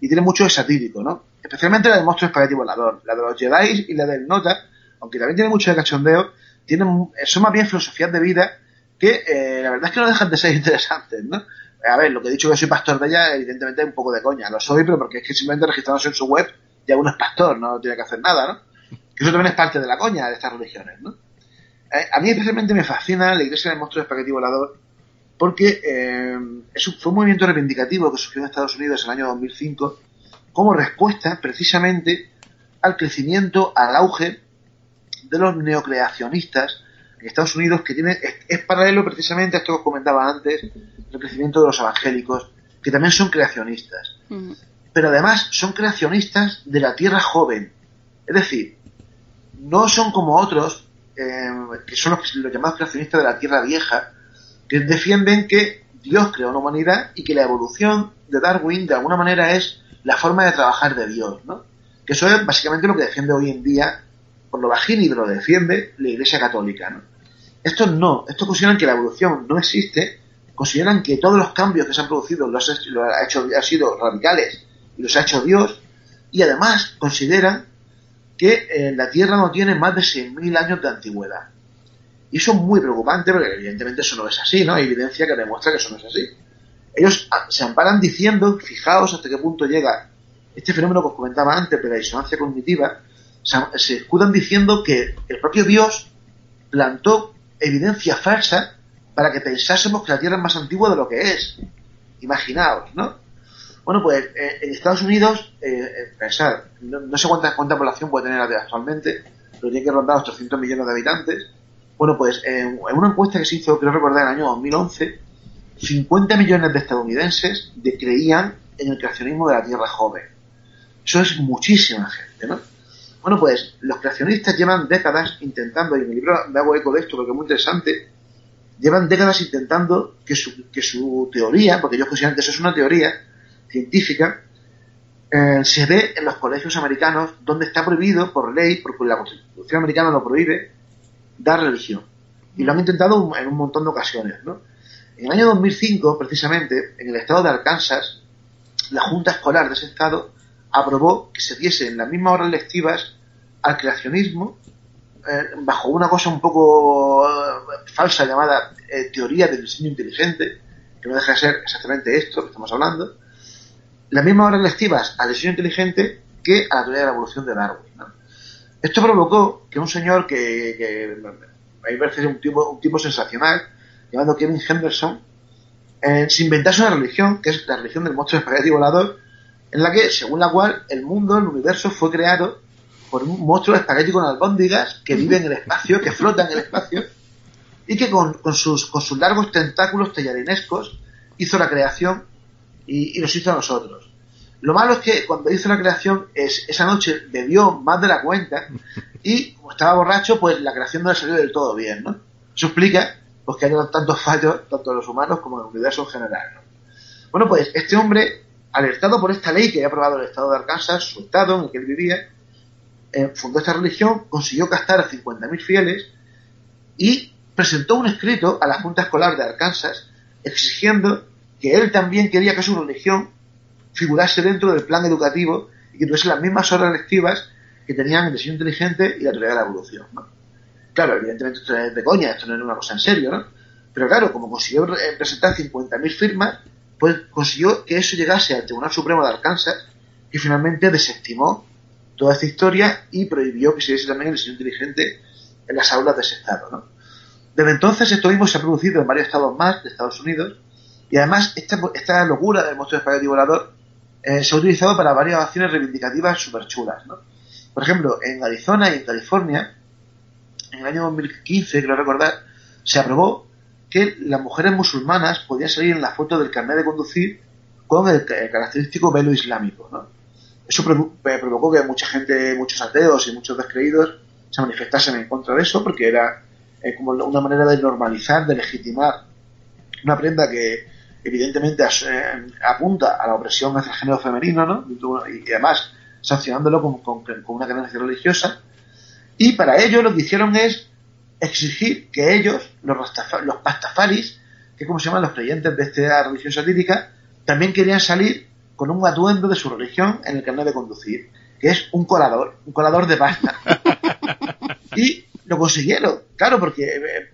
y tienen mucho de satírico, ¿no? Especialmente la del monstruo espagueti volador, la de los Jedi y la del Nota, aunque también tiene mucho de cachondeo, tienen, son más bien filosofías de vida que eh, la verdad es que no dejan de ser interesantes, ¿no? A ver, lo que he dicho que soy pastor de ella, evidentemente es un poco de coña, lo soy, pero porque es que simplemente registrados en su web ya uno es pastor, no tiene que hacer nada, ¿no? Eso también es parte de la coña de estas religiones, ¿no? Eh, a mí especialmente me fascina la iglesia del monstruo espagueti volador porque eh, fue un movimiento reivindicativo que surgió en Estados Unidos en el año 2005 como respuesta precisamente al crecimiento, al auge de los neocreacionistas en Estados Unidos, que tiene, es, paralelo precisamente a esto que os comentaba antes, el crecimiento de los evangélicos, que también son creacionistas. Pero además son creacionistas de la tierra joven. Es decir, no son como otros, eh, que son los, los llamados creacionistas de la tierra vieja, que defienden que Dios creó una humanidad y que la evolución de Darwin de alguna manera es la forma de trabajar de Dios, ¿no? Que eso es básicamente lo que defiende hoy en día, por lo bajín y lo defiende la Iglesia Católica, ¿no? Estos no, estos consideran que la evolución no existe, consideran que todos los cambios que se han producido los hecho, han sido radicales y los ha hecho Dios, y además consideran que eh, la Tierra no tiene más de 6.000 años de antigüedad. Y eso es muy preocupante porque evidentemente eso no es así, ¿no? Hay evidencia que demuestra que eso no es así. Ellos se amparan diciendo, fijaos hasta qué punto llega este fenómeno que os comentaba antes de la disonancia cognitiva, se escudan diciendo que el propio Dios plantó evidencia falsa para que pensásemos que la Tierra es más antigua de lo que es. Imaginaos, ¿no? Bueno, pues eh, en Estados Unidos, eh, eh pensar, no, sé cuánta, cuánta población puede tener actualmente, pero tiene que rondar los 300 millones de habitantes bueno, pues en, una encuesta que se hizo, creo recordar, en el año 2011, 50 millones de estadounidenses creían en el creacionismo de la Tierra joven. Eso es muchísima gente, ¿no? Bueno, pues los creacionistas llevan décadas intentando, y en mi libro me hago eco de esto porque es muy interesante, llevan décadas intentando que su, que su teoría, porque ellos consideran que eso es una teoría científica, eh, se ve en los colegios americanos donde está prohibido por ley, porque la Constitución americana lo prohíbe, dar religión. Y lo han intentado en un montón de ocasiones, ¿no? En el año 2005, precisamente, en el estado de Arkansas, la Junta Escolar de ese estado aprobó que se diese en las mismas horas lectivas al creacionismo eh, bajo una cosa un poco eh, falsa llamada teoría del diseño inteligente, que no deja de ser exactamente esto que estamos hablando, las mismas horas lectivas al diseño inteligente que a la teoría de la evolución de Darwin. ¿no? Esto provocó que un señor que, que a mí parece un tipo, un tipo sensacional, llamado Kevin Henderson, eh, se inventase una religión, que es la religión del monstruo espagueti volador, en la que, según la cual, el mundo, el universo, fue creado por un monstruo espagueti con albóndigas que vive en el espacio, que flota en el espacio, y que con, con, sus, con sus largos tentáculos tellarinescos hizo la creación y, y, nos hizo a nosotros. Lo malo es que cuando hizo la creación, es, esa noche bebió más de la cuenta y como estaba borracho, pues la creación no le salió del todo bien, ¿no? Eso explica pues, que hay tantos fallos, tanto en los humanos como en el universo en general, ¿no? Bueno, pues este hombre, alertado por esta ley que había aprobado el estado de Arkansas, su estado en el que él vivía, eh, fundó esta religión, consiguió captar a 50.000 fieles y presentó un escrito a la Junta Escolar de Arkansas exigiendo que él también quería que su religión figurase dentro del plan educativo y que tuviese las mismas horas lectivas que tenían el diseño inteligente y la teoría de la evolución. Claro, evidentemente esto es de coña, esto no es una cosa en serio, ¿no? Pero claro, como consiguió presentar 50.000 firmas, pues consiguió que eso llegase al Tribunal Supremo de Arkansas, que finalmente desestimó toda esta historia y prohibió que se diese también el diseño inteligente en las aulas de ese estado, ¿no? Desde entonces esto mismo se ha producido en varios estados más de Estados Unidos y además esta, esta locura del monstruo espagueti volador eh, se ha utilizado para varias acciones reivindicativas súper chulas, ¿no? Por ejemplo, en Arizona y en California, en el año 2015, quiero recordar, se aprobó que las mujeres musulmanas podían salir en la foto del carnet de conducir con el, característico velo islámico. ¿no? Eso eh, provocó que mucha gente, muchos ateos y muchos descreídos se manifestasen en contra de eso porque era eh, como una manera de normalizar, de legitimar una prenda que evidentemente eh, apunta a la opresión hacia el género femenino, ¿no? Y, además sancionándolo con, con, una creencia religiosa. Y para ello lo que hicieron es exigir que ellos, los, los pastafaris, que como se llaman los creyentes de esta religión satírica, también querían salir con un atuendo de su religión en el carnet de conducir, que es un colador, un colador de pasta. y lo consiguieron, claro, porque eh,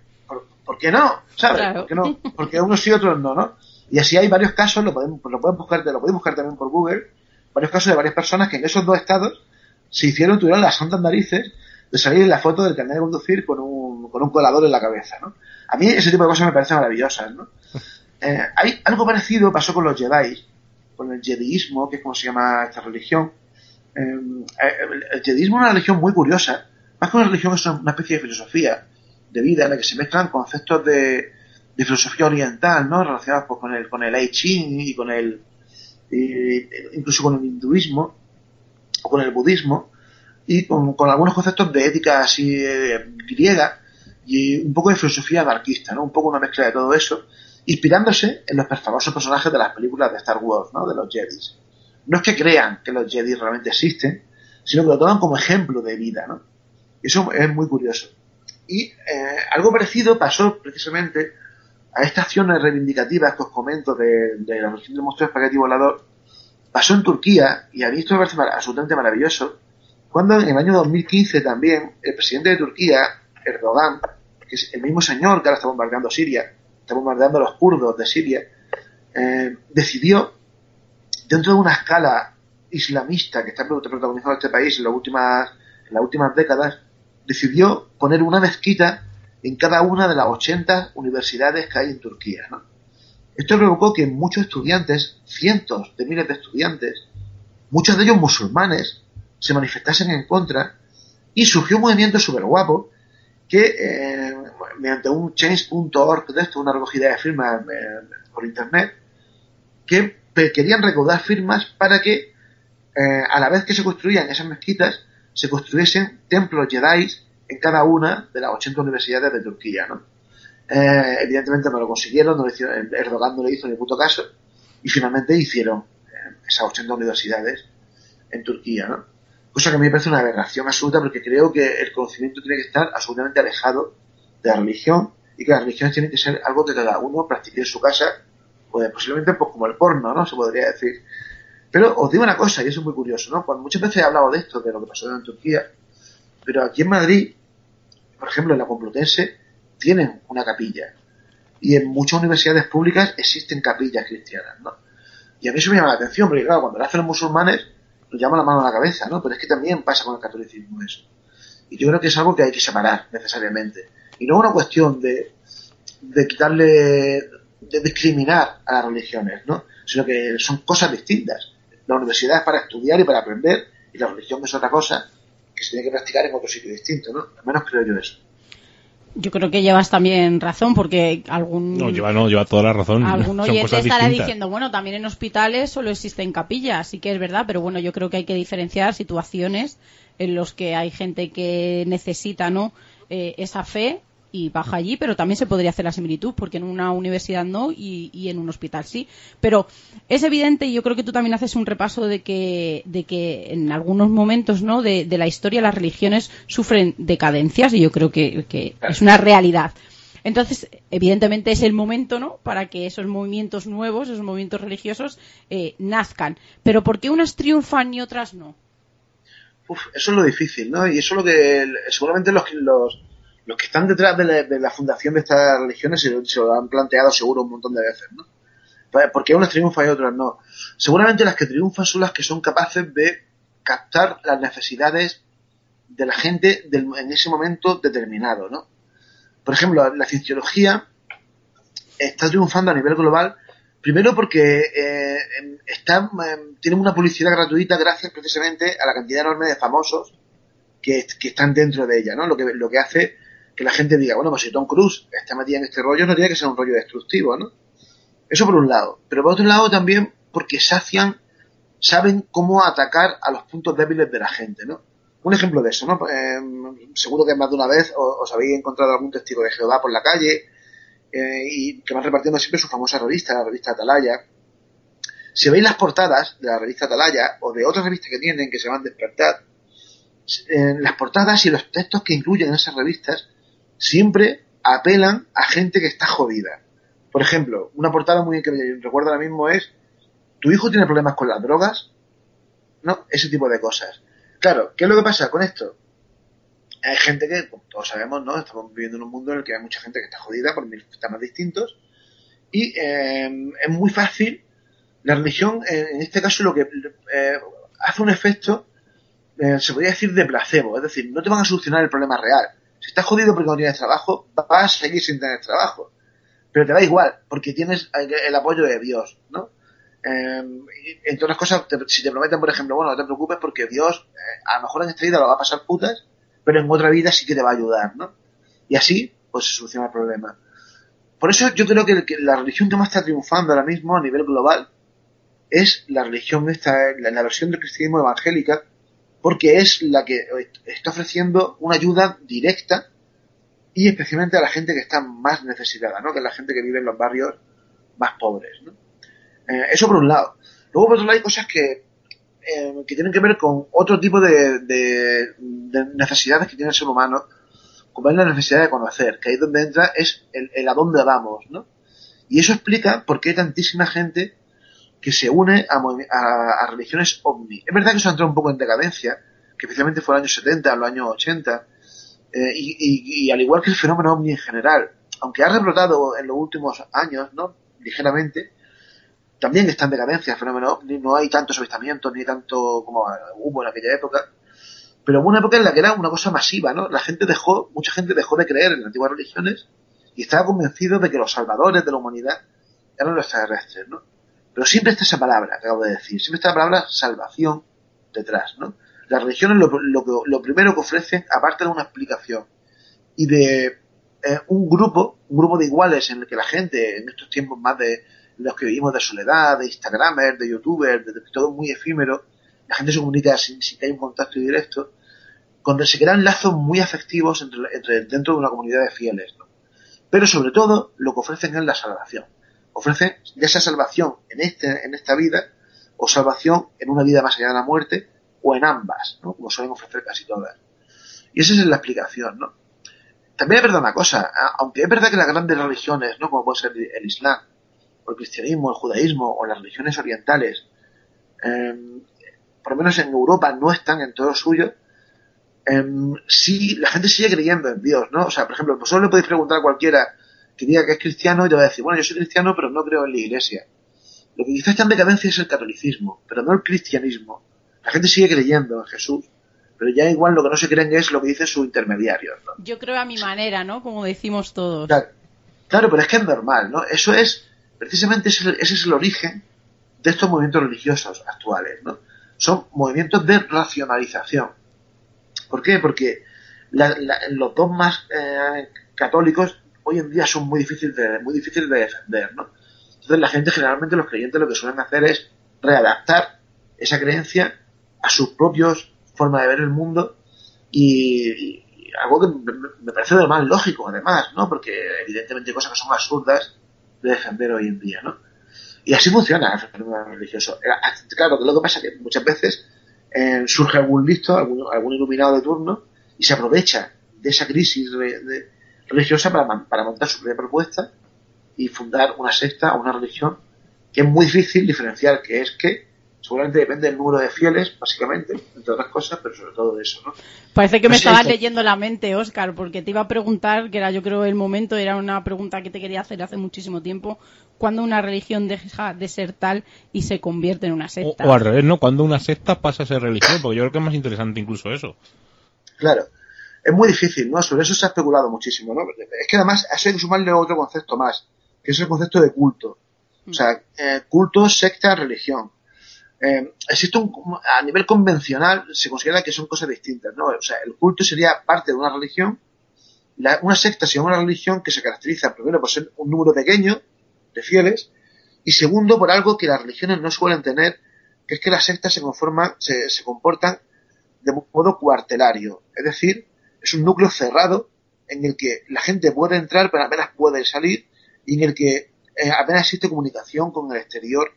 ¿por, qué no? ¿Sabes? ¿Por qué no? Porque unos sí, otros no, ¿no? Y así hay varios casos, lo pueden, lo pueden buscar, lo pueden buscar también por Google, varios casos de varias personas que en esos dos estados se hicieron, tuvieron las santas narices de salir en la foto del carnet de conducir con un, con un colador en la cabeza, ¿no? A mí ese tipo de cosas me parecen maravillosas, ¿no? Eh, hay algo parecido pasó con los Jedi, con el Jediismo, que es como se llama esta religión. Eh, el, Jediismo es una religión muy curiosa, más que una religión es una especie de filosofía de vida en la que se mezclan conceptos de, de filosofía oriental, ¿no? Relacionados pues, con el con el I Ching y con el incluso con el hinduismo o con el budismo y con, algunos conceptos de ética así eh, griega y un poco de filosofía anarquista, ¿no? Un poco una mezcla de todo eso, inspirándose en los famosos personajes de las películas de Star Wars, ¿no? De los Jedis. No es que crean que los Jedi realmente existen, sino que lo toman como ejemplo de vida, ¿no? Eso es muy curioso. Y eh, algo parecido pasó precisamente a estas acciones reivindicativas que os comento de, la religión del monstruo espagueti volador, pasó en Turquía y a mí esto me parece absolutamente maravilloso, cuando en el año 2015 también el presidente de Turquía, Erdogan, que es el mismo señor que ahora está bombardeando Siria, está bombardeando a los kurdos de Siria, eh, decidió, dentro de una escala islamista que está protagonizando este país en las últimas, en las últimas décadas, decidió poner una mezquita en cada una de las 80 universidades que hay en Turquía. Esto provocó que muchos estudiantes, cientos de miles de estudiantes, muchos de ellos musulmanes, se manifestasen en contra y surgió un movimiento súper guapo que eh, mediante un change.org de esto, una recogida de firmas eh, por internet, que querían recaudar firmas para que eh, a la vez que se construían esas mezquitas, se construyesen templos Jedi en cada una de las 80 universidades de Turquía, ¿no? Eh, evidentemente no lo consiguieron, no lo hicieron, Erdogan no le hizo ni puto caso, y finalmente hicieron eh, esas 80 universidades en Turquía, ¿no? Cosa que a mí me parece una aberración absoluta porque creo que el conocimiento tiene que estar absolutamente alejado de la religión y que las religiones tienen que ser algo que cada uno practique en su casa, pues posiblemente pues como el porno, ¿no? Se podría decir. Pero os digo una cosa, y eso es muy curioso, ¿no? Cuando muchas veces he hablado de esto, de lo que pasó en Turquía, pero aquí en Madrid por ejemplo, en la Complutense tienen una capilla. Y en muchas universidades públicas existen capillas cristianas, ¿no? Y a mí eso me llama la atención, porque claro, cuando lo hacen los musulmanes, nos llama la mano a la cabeza, ¿no? Pero es que también pasa con el catolicismo eso. Y yo creo que es algo que hay que separar necesariamente. Y no es una cuestión de, de quitarle, de discriminar a las religiones, ¿no? Sino que son cosas distintas. La universidad es para estudiar y para aprender, y la religión es otra cosa, que se tiene que practicar en otro sitio distinto, ¿no? Al menos creo yo eso. Yo creo que llevas también razón, porque algún... No, lleva, no, lleva toda la razón. Algún oyente estará diciendo, bueno, también en hospitales solo existen capillas, sí que es verdad, pero bueno, yo creo que hay que diferenciar situaciones en los que hay gente que necesita, ¿no?, eh, esa fe y baja allí, pero también se podría hacer la similitud, porque en una universidad no y, en un hospital sí. Pero es evidente, y yo creo que tú también haces un repaso de que, de que en algunos momentos ¿no? de, la historia las religiones sufren decadencias, y yo creo que, es una realidad. Entonces, evidentemente es el momento, ¿no? Para que esos movimientos nuevos, esos movimientos religiosos, eh, nazcan. Pero ¿por qué unas triunfan y otras no? eso es lo difícil, ¿no? Y eso es lo que seguramente los, los que están detrás de la, fundación de estas religiones se, lo han planteado seguro un montón de veces, ¿no? Pues, porque unas triunfan y otras no. Seguramente las que triunfan son las que son capaces de captar las necesidades de la gente en ese momento determinado, ¿no? Por ejemplo, la cienciología está triunfando a nivel global, primero porque eh, está, eh, tiene una publicidad gratuita gracias precisamente a la cantidad enorme de famosos que, están dentro de ella, ¿no? Lo que, lo que hace que la gente diga, bueno, pues si Tom Cruise está metida en este rollo, no tiene que ser un rollo destructivo, ¿no? Eso por un lado. Pero por otro lado también porque sacian, saben cómo atacar a los puntos débiles de la gente, ¿no? Un ejemplo de eso, ¿no? Eh, seguro que más de una vez os, habéis encontrado algún testigo de Jehová por la calle eh, y que van repartiendo siempre su famosa revista, la revista Atalaya. Si veis las portadas de la revista Atalaya o de otras revistas que tienen que se van Despertar, en las portadas y los textos que incluyen en esas revistas siempre apelan a gente que está jodida. Por ejemplo, una portada muy que me recuerdo ahora mismo es ¿Tu hijo tiene problemas con las drogas? ¿No? Ese tipo de cosas. Claro, ¿qué es lo que pasa con esto? Hay gente que, como todos sabemos, ¿no? Estamos viviendo en un mundo en el que hay mucha gente que está jodida por mil temas distintos y eh, es muy fácil. La religión, en este caso, lo que eh, hace un efecto, eh, se podría decir, de placebo. Es decir, no te van a solucionar el problema real. Si estás jodido porque no tienes trabajo, vas a seguir sin tener trabajo. Pero te da igual, porque tienes el apoyo de Dios, ¿no? Eh, entre otras cosas, si te prometen, por ejemplo, bueno, no te preocupes porque Dios, eh, a lo mejor en esta vida lo va a pasar putas, pero en otra vida sí que te va a ayudar, ¿no? Y así, pues se soluciona el problema. Por eso yo creo que, la religión que más está triunfando ahora mismo a nivel global es la religión esta, la, la versión del cristianismo evangélica, porque es la que está ofreciendo una ayuda directa y especialmente a la gente que está más necesitada, ¿no? Que es la gente que vive en los barrios más pobres, ¿no? Eh, eso por un lado. Luego por otro lado hay cosas que, eh, que tienen que ver con otro tipo de, de, necesidades que tiene el ser humano, como es la necesidad de conocer, que ahí donde entra es el, a dónde vamos, ¿no? Y eso explica por qué hay tantísima gente que se une a, a, religiones ovni. Es verdad que eso entrado un poco en decadencia, que especialmente fue en los años 70, en los años 80, eh, y, y, y, al igual que el fenómeno ovni en general, aunque ha rebrotado en los últimos años, ¿no? Ligeramente, también está en decadencia el fenómeno no hay tantos avistamientos ni tanto como hubo en aquella época, pero hubo una época en la que era una cosa masiva, ¿no? La gente dejó, mucha gente dejó de creer en las antiguas religiones y estaba convencido de que los salvadores de la humanidad eran los extraterrestres, ¿no? Pero siempre está esa palabra que acabo de decir, siempre está la palabra salvación detrás, ¿no? Las religiones lo, primero que ofrecen, aparte de una explicación y de eh, un grupo, un grupo de iguales en el que la gente en estos tiempos más de los que vivimos de soledad, de Instagramers, de Youtubers, de, todo muy efímero, la gente se comunica sin, que haya un contacto directo, cuando se crean lazos muy afectivos dentro de una comunidad de fieles. Pero sobre todo, lo que ofrecen es la salvación. Ofrecen ya sea salvación en, este, en esta vida, o salvación en una vida más allá de la muerte, o en ambas, ¿no? como suelen ofrecer casi todas. Y esa es la explicación, ¿no? También es verdad una cosa, aunque es verdad que las grandes religiones, ¿no? como puede ser el Islam, el cristianismo, el judaísmo o las religiones orientales, em, por lo menos en Europa no están en todo suyo, eh, sí, la gente sigue creyendo en Dios, ¿no? O sea, por ejemplo, vosotros le podéis preguntar a cualquiera que diga que es cristiano y te va a decir, bueno, yo soy cristiano pero no creo en la iglesia. Lo que quizás está en decadencia es el catolicismo, pero no el cristianismo. La gente sigue creyendo en Jesús, pero ya igual lo que no se creen es lo que dice su intermediario. ¿no? Yo creo a mi manera, ¿no? Como decimos todos. Claro, claro, pero es que es normal, ¿no? Eso es precisamente ese, es el origen de estos movimientos religiosos actuales, ¿no? Son movimientos de racionalización. ¿Por qué? Porque los dogmas eh, católicos hoy en día son muy difíciles de, muy difíciles de defender, ¿no? Entonces la gente generalmente, los creyentes, lo que suelen hacer es readaptar esa creencia a sus propios formas de ver el mundo y, algo que me, parece de más lógico además, ¿no? Porque evidentemente hay cosas que son absurdas de defender hoy en día, ¿no? Y así funciona el fenómeno religioso. Claro, que lo que pasa es que muchas veces eh, surge algún listo, algún, iluminado de turno, y se aprovecha de esa crisis religiosa para, para montar su propia propuesta y fundar una secta o una religión que es muy difícil diferenciar que es que seguramente depende del número de fieles, básicamente, entre otras cosas, pero sobre todo de eso, ¿no? Parece que me estabas leyendo la mente, Oscar, porque te iba a preguntar, que era yo creo el momento, era una pregunta que te quería hacer hace muchísimo tiempo, ¿cuándo una religión deja de ser tal y se convierte en una secta? O, al revés, ¿no? Cuando una secta pasa a ser religión, porque yo creo que es más interesante incluso eso. Claro. Es muy difícil, ¿no? Sobre eso se ha especulado muchísimo, ¿no? Es que además hay que sumarle otro concepto más, que es el concepto de culto. O sea, eh, culto, secta, religión Eh, existe un, a nivel convencional se considera que son cosas distintas, ¿no? O sea, el culto sería parte de una religión, una secta sería una religión que se caracteriza primero por ser un número pequeño de fieles y segundo por algo que las religiones no suelen tener, que es que las sectas se conforman, se comportan de modo cuartelario, es decir, es un núcleo cerrado en el que la gente puede entrar pero apenas puede salir y en el que eh, apenas existe comunicación con el exterior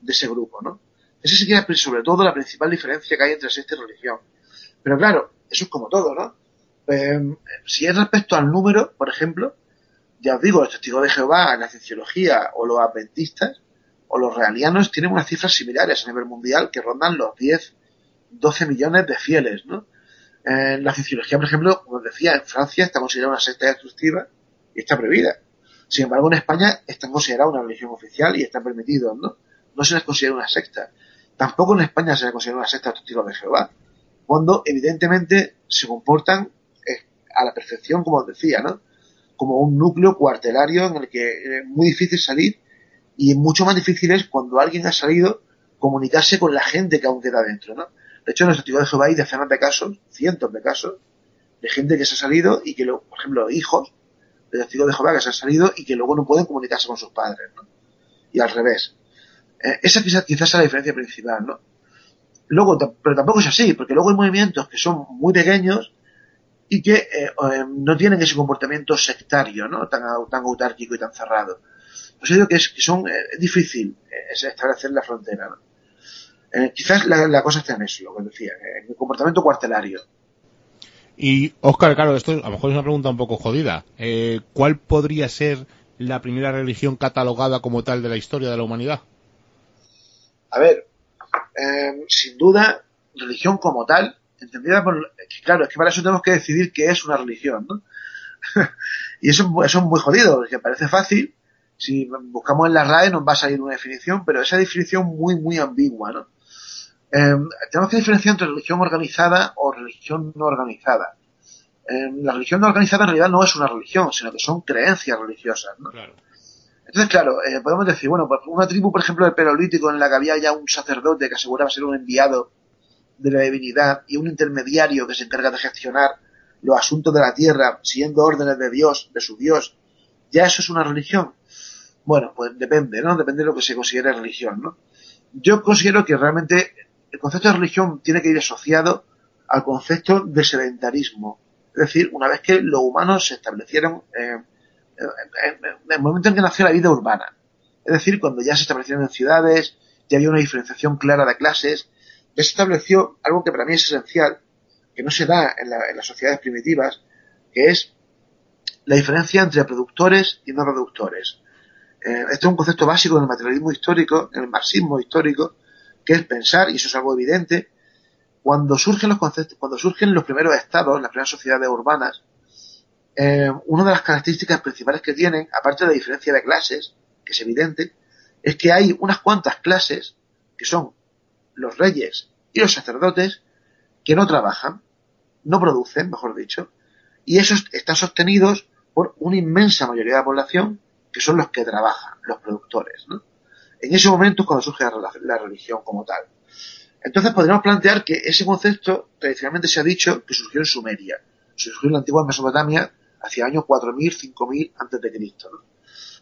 de ese grupo, ¿no? Esa sería sobre todo la principal diferencia que hay entre secta y religión. Pero claro, eso es como todo, ¿no? Em, si es respecto al número, por ejemplo, ya os digo, los testigos de Jehová, la cienciología o los adventistas o los realianos tienen unas cifras similares a nivel mundial que rondan los 10, 12 millones de fieles, ¿no? En la cienciología, por ejemplo, como decía, en Francia está considerada una secta destructiva y está prohibida. Sin embargo, en España está considerada una religión oficial y está permitido, ¿no? No se les considera una secta. Tampoco en España se les considera una secta testigos de Jehová. Cuando, evidentemente, se comportan eh, a la perfección, como os decía, ¿no? Como un núcleo cuartelario en el que es muy difícil salir y mucho más difícil es cuando alguien ha salido comunicarse con la gente que aún queda dentro, ¿no? De hecho, en los testigos de Jehová hay decenas de casos, cientos de casos, de gente que se ha salido y que, por ejemplo, hijos de testigos de Jehová que se han salido y que luego no pueden comunicarse con sus padres, ¿no? Y al revés. Eh, esa quizás, quizás es la diferencia principal, ¿no? Luego, pero tampoco es así, porque luego hay movimientos que son muy pequeños y que eh, eh, no tienen ese comportamiento sectario, ¿no? Tan, autárquico y tan cerrado. Pues yo digo que es, que son, es difícil establecer la frontera, ¿no? Eh, quizás la, cosa está en eso, lo que decía, en el comportamiento cuartelario. Y, Oscar, claro, esto a lo mejor es una pregunta un poco jodida. Eh, ¿Cuál podría ser la primera religión catalogada como tal de la historia de la humanidad? A ver, eh, sin duda, religión como tal, entendida por... Claro, es que para eso tenemos que decidir qué es una religión, ¿no? y eso, eso es muy jodido, porque parece fácil, si buscamos en la RAE nos va a salir una definición, pero esa definición muy, muy ambigua, ¿no? Em, tenemos que diferenciar entre religión organizada o religión no organizada. Em, la religión no organizada en realidad no es una religión, sino que son creencias religiosas. ¿no? Entonces, claro, eh, podemos decir, bueno, pues una tribu, por ejemplo, del Perolítico, en la que había ya un sacerdote que aseguraba ser un enviado de la divinidad y un intermediario que se encarga de gestionar los asuntos de la tierra siguiendo órdenes de Dios, de su Dios, ¿ya eso es una religión? Bueno, pues depende, ¿no? Depende de lo que se considere religión, ¿no? Yo considero que realmente el concepto de religión tiene que ir asociado al concepto de sedentarismo. Es decir, una vez que los humanos se establecieron en, el momento en que nació la vida urbana. Es decir, cuando ya se establecieron en ciudades, ya había una diferenciación clara de clases, se estableció algo que para mí es esencial, que no se da en, las sociedades primitivas, que es la diferencia entre productores y no productores. Eh, este es un concepto básico del materialismo histórico, en el marxismo histórico, que es pensar, y eso es algo evidente, cuando surgen los conceptos, cuando surgen los primeros estados, las primeras sociedades urbanas, eh, una de las características principales que tienen, aparte de la diferencia de clases, que es evidente, es que hay unas cuantas clases, que son los reyes y los sacerdotes, que no trabajan, no producen, mejor dicho, y esos están sostenidos por una inmensa mayoría de la población, que son los que trabajan, los productores, ¿no? En ese momento es cuando surge la, religión como tal. Entonces podríamos plantear que ese concepto tradicionalmente se ha dicho que surgió en Sumeria, surgió en la antigua Mesopotamia hacia años 4000, 5000 antes de Cristo.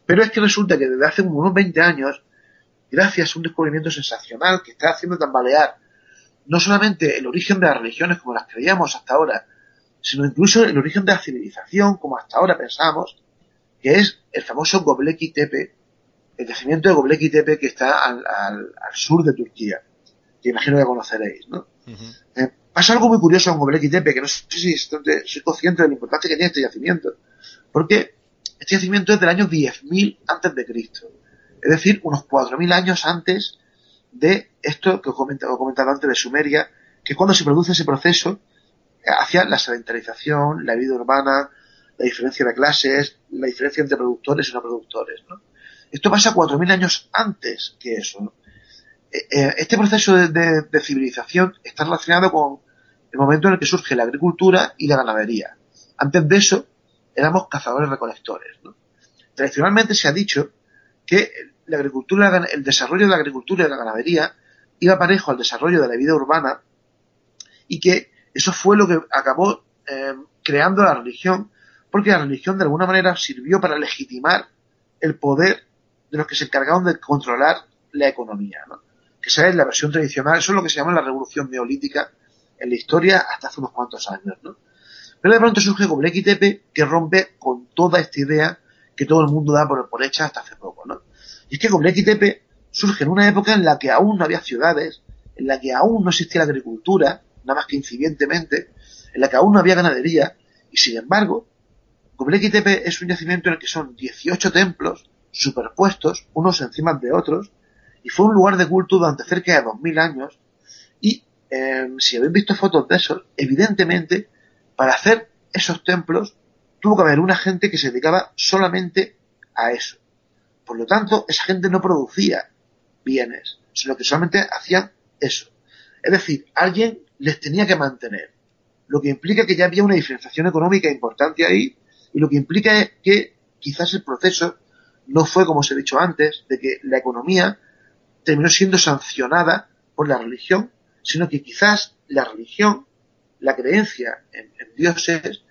Pero es que resulta que desde hace unos 20 años, gracias a un descubrimiento sensacional que está haciendo tambalear no solamente el origen de las religiones como las creíamos hasta ahora, sino incluso el origen de la civilización como hasta ahora pensamos, que es el famoso Göbekli Tepe, el yacimiento de Göbekli Tepe que está al, sur de Turquía, que imagino que conoceréis, ¿no? Eh, pasa algo muy curioso en Göbekli Tepe, que no sé si soy consciente de la importancia que tiene este yacimiento, porque este yacimiento es del año 10.000 antes de Cristo, es decir, unos 4.000 años antes de esto que os he comentado antes de Sumeria, que es cuando se produce ese proceso hacia la sedentarización, la vida urbana, la diferencia de clases, la diferencia entre productores y no productores, ¿no? Esto pasa 4.000 años antes que eso. Eh, eh, este proceso de, civilización está relacionado con el momento en el que surge la agricultura y la ganadería. Antes de eso, éramos cazadores-recolectores. Tradicionalmente se ha dicho que la agricultura, el desarrollo de la agricultura y de la ganadería iba parejo al desarrollo de la vida urbana y que eso fue lo que acabó eh, creando la religión, porque la religión de alguna manera sirvió para legitimar el poder de los que se encargaban de controlar la economía, ¿no? que esa es la versión tradicional, eso es lo que se llama la revolución neolítica en la historia hasta hace unos cuantos años. ¿no? Pero de pronto surge Göbekli Tepe que rompe con toda esta idea que todo el mundo da por, por hecha hasta hace poco. ¿no? Y es que Göbekli Tepe surge en una época en la que aún no había ciudades, en la que aún no existía la agricultura, nada más que incipientemente, en la que aún no había ganadería, y sin embargo, Göbekli Tepe es un yacimiento en el que son 18 templos superpuestos, unos encima de otros, y fue un lugar de culto durante cerca de 2000 años, y eh, si habéis visto fotos de esos, evidentemente, para hacer esos templos, tuvo que haber una gente que se dedicaba solamente a eso. Por lo tanto, esa gente no producía bienes, sino que solamente hacían eso. Es decir, alguien les tenía que mantener. Lo que implica que ya había una diferenciación económica importante ahí, y lo que implica es que quizás el proceso no fue, como os he dicho antes, de que la economía terminó siendo sancionada por la religión, sino que quizás la religión, la creencia en, en dioses,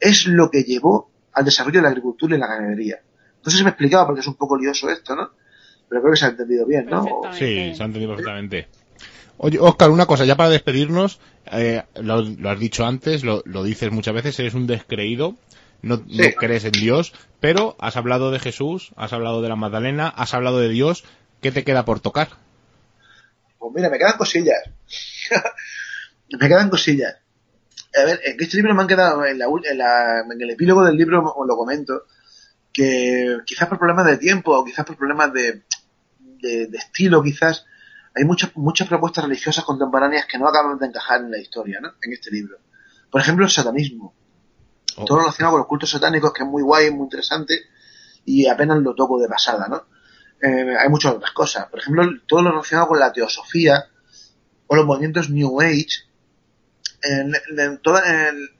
es lo que llevó al desarrollo de la agricultura y la ganadería. No sé si me explicaba porque es un poco lioso esto, ¿no? Pero creo que se ha entendido bien, ¿no? Sí, se ha entendido perfectamente. Oye, Oscar, una cosa, ya para despedirnos, eh, lo, lo, has dicho antes, lo, lo, dices muchas veces, eres un descreído, no, sí. no, crees en Dios, pero has hablado de Jesús, has hablado de la Magdalena, has hablado de Dios, ¿qué te queda por tocar? Pues mira, me quedan cosillas. me quedan cosillas. A ver, en este libro me han quedado, en, la, en, la, en el epílogo del libro os lo comento, que quizás por problemas de tiempo o quizás por problemas de, de, de estilo, quizás hay muchas, muchas propuestas religiosas contemporáneas que no acaban de encajar en la historia, ¿no? En este libro. Por ejemplo, el satanismo. Oh. Todo relacionado con los cultos satánicos, que es muy guay, muy interesante, y apenas lo toco de pasada, ¿no? Eh, hay muchas otras cosas. Por ejemplo, todo lo relacionado con la teosofía o los movimientos New Age. En, en todas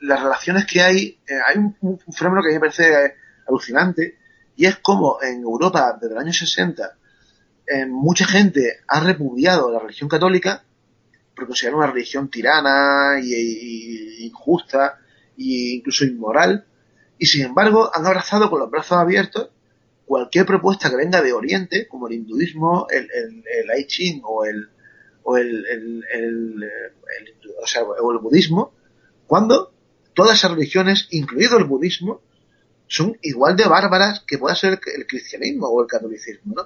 las relaciones que hay, eh, hay un, fenómeno que a mí me parece alucinante, y es como en Europa desde el año 60 eh, mucha gente ha repudiado la religión católica porque considera una religión tirana y, y, injusta e incluso inmoral y sin embargo han abrazado con los brazos abiertos cualquier propuesta que venga de Oriente como el hinduismo, el, el, el I o el o el, el o sea, o el budismo cuando todas esas religiones, incluido el budismo, son igual de bárbaras que pueda ser el cristianismo o el catolicismo, ¿no?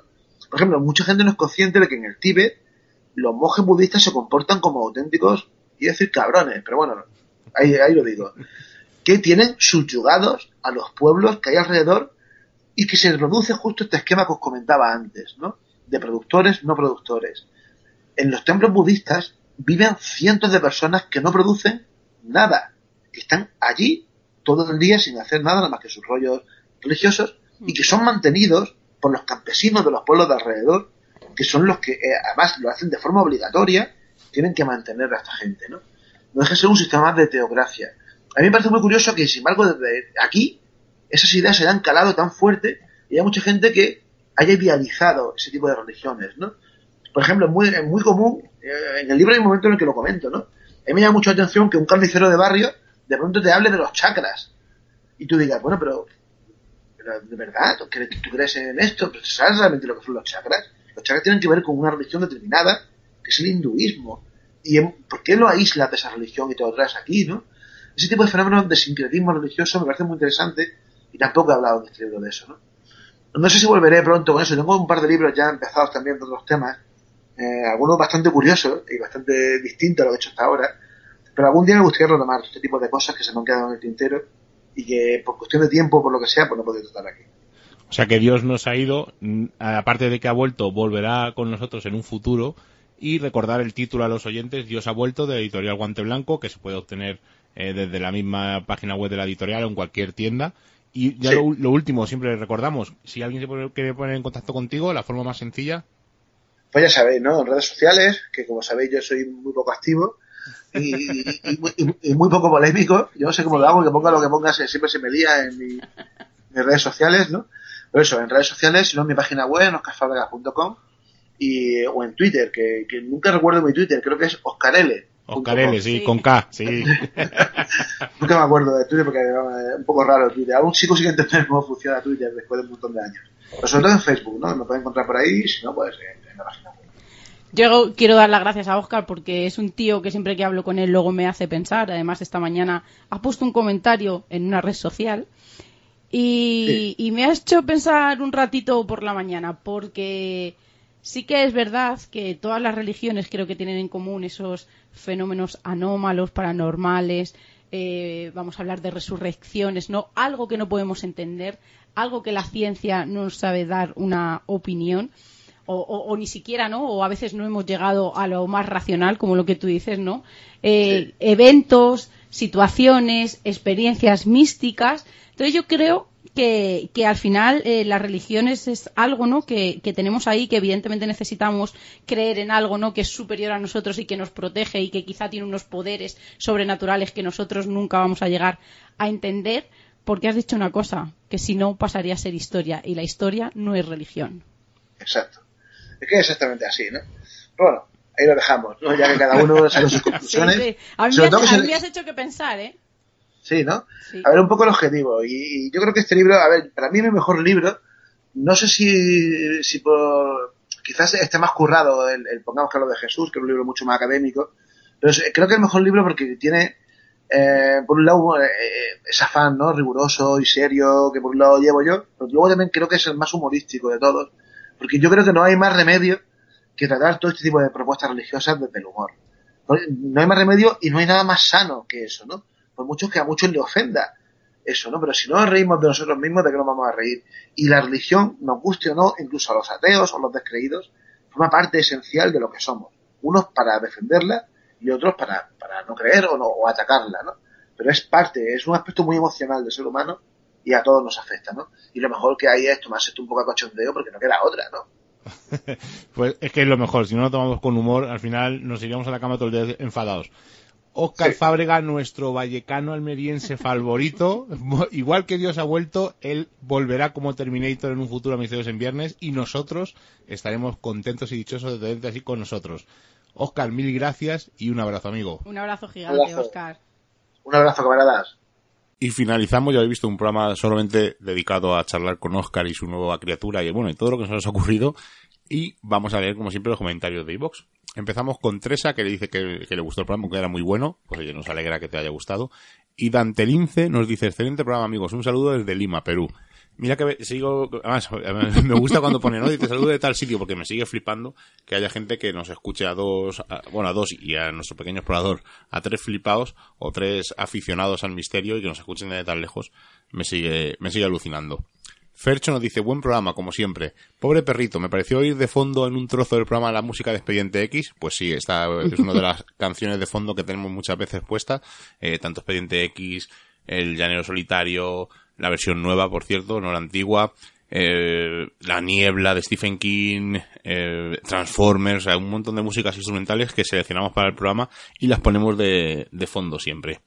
Por ejemplo, mucha gente no es consciente de que en el Tíbet los monjes budistas se comportan como auténticos, y decir cabrones, pero bueno, ahí, ahí lo digo, que tienen subyugados a los pueblos que hay alrededor y que se reproduce justo este esquema que os comentaba antes, ¿no? De productores, no productores. En los templos budistas viven cientos de personas que no producen nada, que están allí todo el día sin hacer nada, nada más que sus rollos religiosos, y que son mantenidos por los campesinos de los pueblos de alrededor, que son los que eh, además lo hacen de forma obligatoria, tienen que mantener a esta gente, ¿no? No deja de ser un sistema de teocracia. A mí me parece muy curioso que, sin embargo, desde aquí, esas ideas se hayan calado tan fuerte y hay mucha gente que haya idealizado ese tipo de religiones, ¿no? Por ejemplo, es muy, muy común, eh, en el libro hay un momento en el que lo comento, ¿no? A mí me llama mucho la atención que un carnicero de barrio de pronto te hable de los chakras. Y tú digas, bueno, pero pero de verdad, ¿tú crees, ¿tú crees en esto? ¿Pero sabes realmente lo que son los chakras? Los chakras tienen que ver con una religión determinada, que es el hinduismo. ¿Y en, por qué lo aíslas de esa religión y te lo traes aquí, no? Ese tipo de fenómenos de sincretismo religioso me parece muy interesante y tampoco he hablado en este libro de eso, ¿no? No sé si volveré pronto con eso. Tengo un par de libros ya empezados también de otros temas, eh, algunos bastante curiosos y bastante distintos a lo que he hecho hasta ahora, pero algún día me gustaría retomar este tipo de cosas que se me han quedado en el tintero y que por cuestión de tiempo, por lo que sea, pues no puede estar aquí. O sea que Dios nos ha ido, aparte de que ha vuelto, volverá con nosotros en un futuro y recordar el título a los oyentes, Dios ha vuelto de Editorial Guante Blanco, que se puede obtener eh, desde la misma página web de la editorial o en cualquier tienda. Y ya sí. lo, lo, último, siempre recordamos, si alguien se quiere poner en contacto contigo, la forma más sencilla. Pues ya sabéis, ¿no? En redes sociales, que como sabéis yo soy muy poco activo, y, y, y, y, muy poco polémico. Yo no sé cómo lo hago, que ponga lo que ponga, siempre se me lía en, mi, en mis redes sociales, ¿no? Pero eso, en redes sociales, si no en mi página web, noscasfábricas.com. y, o en Twitter, que, que nunca recuerdo mi Twitter, creo que es Oscar L. Oscar L, sí, con K, sí. nunca me acuerdo de Twitter porque es un poco raro Twitter. Aún sigo sin entender cómo funciona Twitter después de un montón de años. Pero sobre todo en Facebook, ¿no? Me pueden encontrar por ahí, si no, pues en, la página web. Yo quiero dar las gracias a Oscar porque es un tío que siempre que hablo con él luego me hace pensar. Además, esta mañana ha puesto un comentario en una red social y, y me ha hecho pensar un ratito por la mañana porque sí que es verdad que todas las religiones creo que tienen en común esos fenómenos anómalos, paranormales, eh, vamos a hablar de resurrecciones, ¿no? Algo que no podemos entender, algo que la ciencia no sabe dar una opinión. O, ni siquiera, ¿no? O a veces no hemos llegado a lo más racional, como lo que tú dices, ¿no? Eh, eventos, situaciones, experiencias místicas. Entonces yo creo que, que al final eh, las religiones es algo ¿no? Que, que, tenemos ahí, que evidentemente necesitamos creer en algo ¿no? que es superior a nosotros y que nos protege y que quizá tiene unos poderes sobrenaturales que nosotros nunca vamos a llegar a entender, porque has dicho una cosa, que si no pasaría a ser historia, y la historia no es religión. Exacto. Es que es exactamente así, ¿no? bueno, ahí lo dejamos, ¿no? Ya que cada uno saca sus conclusiones. A mí, me has hecho que pensar, ¿eh? Sí, ¿no? A ver, un poco el objetivo. Y, yo creo que este libro, a ver, para mí es mi mejor libro. No sé si, si por. Quizás esté más currado el, pongamos que lo de Jesús, que es un libro mucho más académico. Pero creo que es el mejor libro porque tiene, eh, por un lado, eh, ese afán, ¿no? Riguroso y serio que por un lado llevo yo. Pero luego también creo que es el más humorístico de todos. Porque yo creo que no hay más remedio que tratar todo este tipo de propuestas religiosas desde el humor. No hay más remedio y no hay nada más sano que eso, ¿no? Por mucho que a muchos le ofenda eso, ¿no? Pero si no nos reímos de nosotros mismos, ¿de qué nos vamos a reír? Y la religión, nos guste o no, incluso a los ateos o los descreídos, forma parte esencial de lo que somos. Unos para defenderla y otros para, para no creer o, no, o atacarla, ¿no? Pero es parte, es un aspecto muy emocional del ser humano y a todos nos afecta, ¿no? Y lo mejor que hay es tomarse esto un poco a cochondeo porque no queda otra, ¿no? pues es que es lo mejor, si no lo tomamos con humor, al final nos iríamos a la cama todo el día enfadados. Oscar Fábrega, nuestro vallecano almeriense favorito. Igual que Dios ha vuelto, él volverá como Terminator en un futuro a Misterios en Viernes y nosotros estaremos contentos y dichosos de tenerte así con nosotros. Oscar, mil gracias y un abrazo, amigo. Un abrazo gigante, Oscar. Un abrazo, camaradas. Y finalizamos, ya habéis visto un programa solamente dedicado a charlar con Oscar y su nueva criatura y bueno, y todo lo que nos ha ocurrido. Y vamos a leer, como siempre, los comentarios de iVox. Empezamos con Tresa, que le dice que, le gustó el programa, que era muy bueno. Pues oye, nos alegra que te haya gustado. Y Dante Lince nos dice, excelente programa, amigos. Un saludo desde Lima, Perú. Mira que sigo, además, me gusta cuando pone, ¿no? Dice saludo de tal sitio, porque me sigue flipando que haya gente que nos escuche a dos, bueno, a dos y a nuestro pequeño explorador, a tres flipados o tres aficionados al misterio y que nos escuchen de tan lejos, me sigue, me sigue alucinando. Fercho nos dice, buen programa, como siempre. Pobre perrito, me pareció oír de fondo en un trozo del programa la música de Expediente X. Pues sí, esta es una de las canciones de fondo que tenemos muchas veces puesta. Eh, tanto Expediente X, El Llanero Solitario, la versión nueva, por cierto, no la antigua. Eh, la niebla de Stephen King, eh, Transformers, hay un montón de músicas instrumentales que seleccionamos para el programa y las ponemos de, de fondo siempre.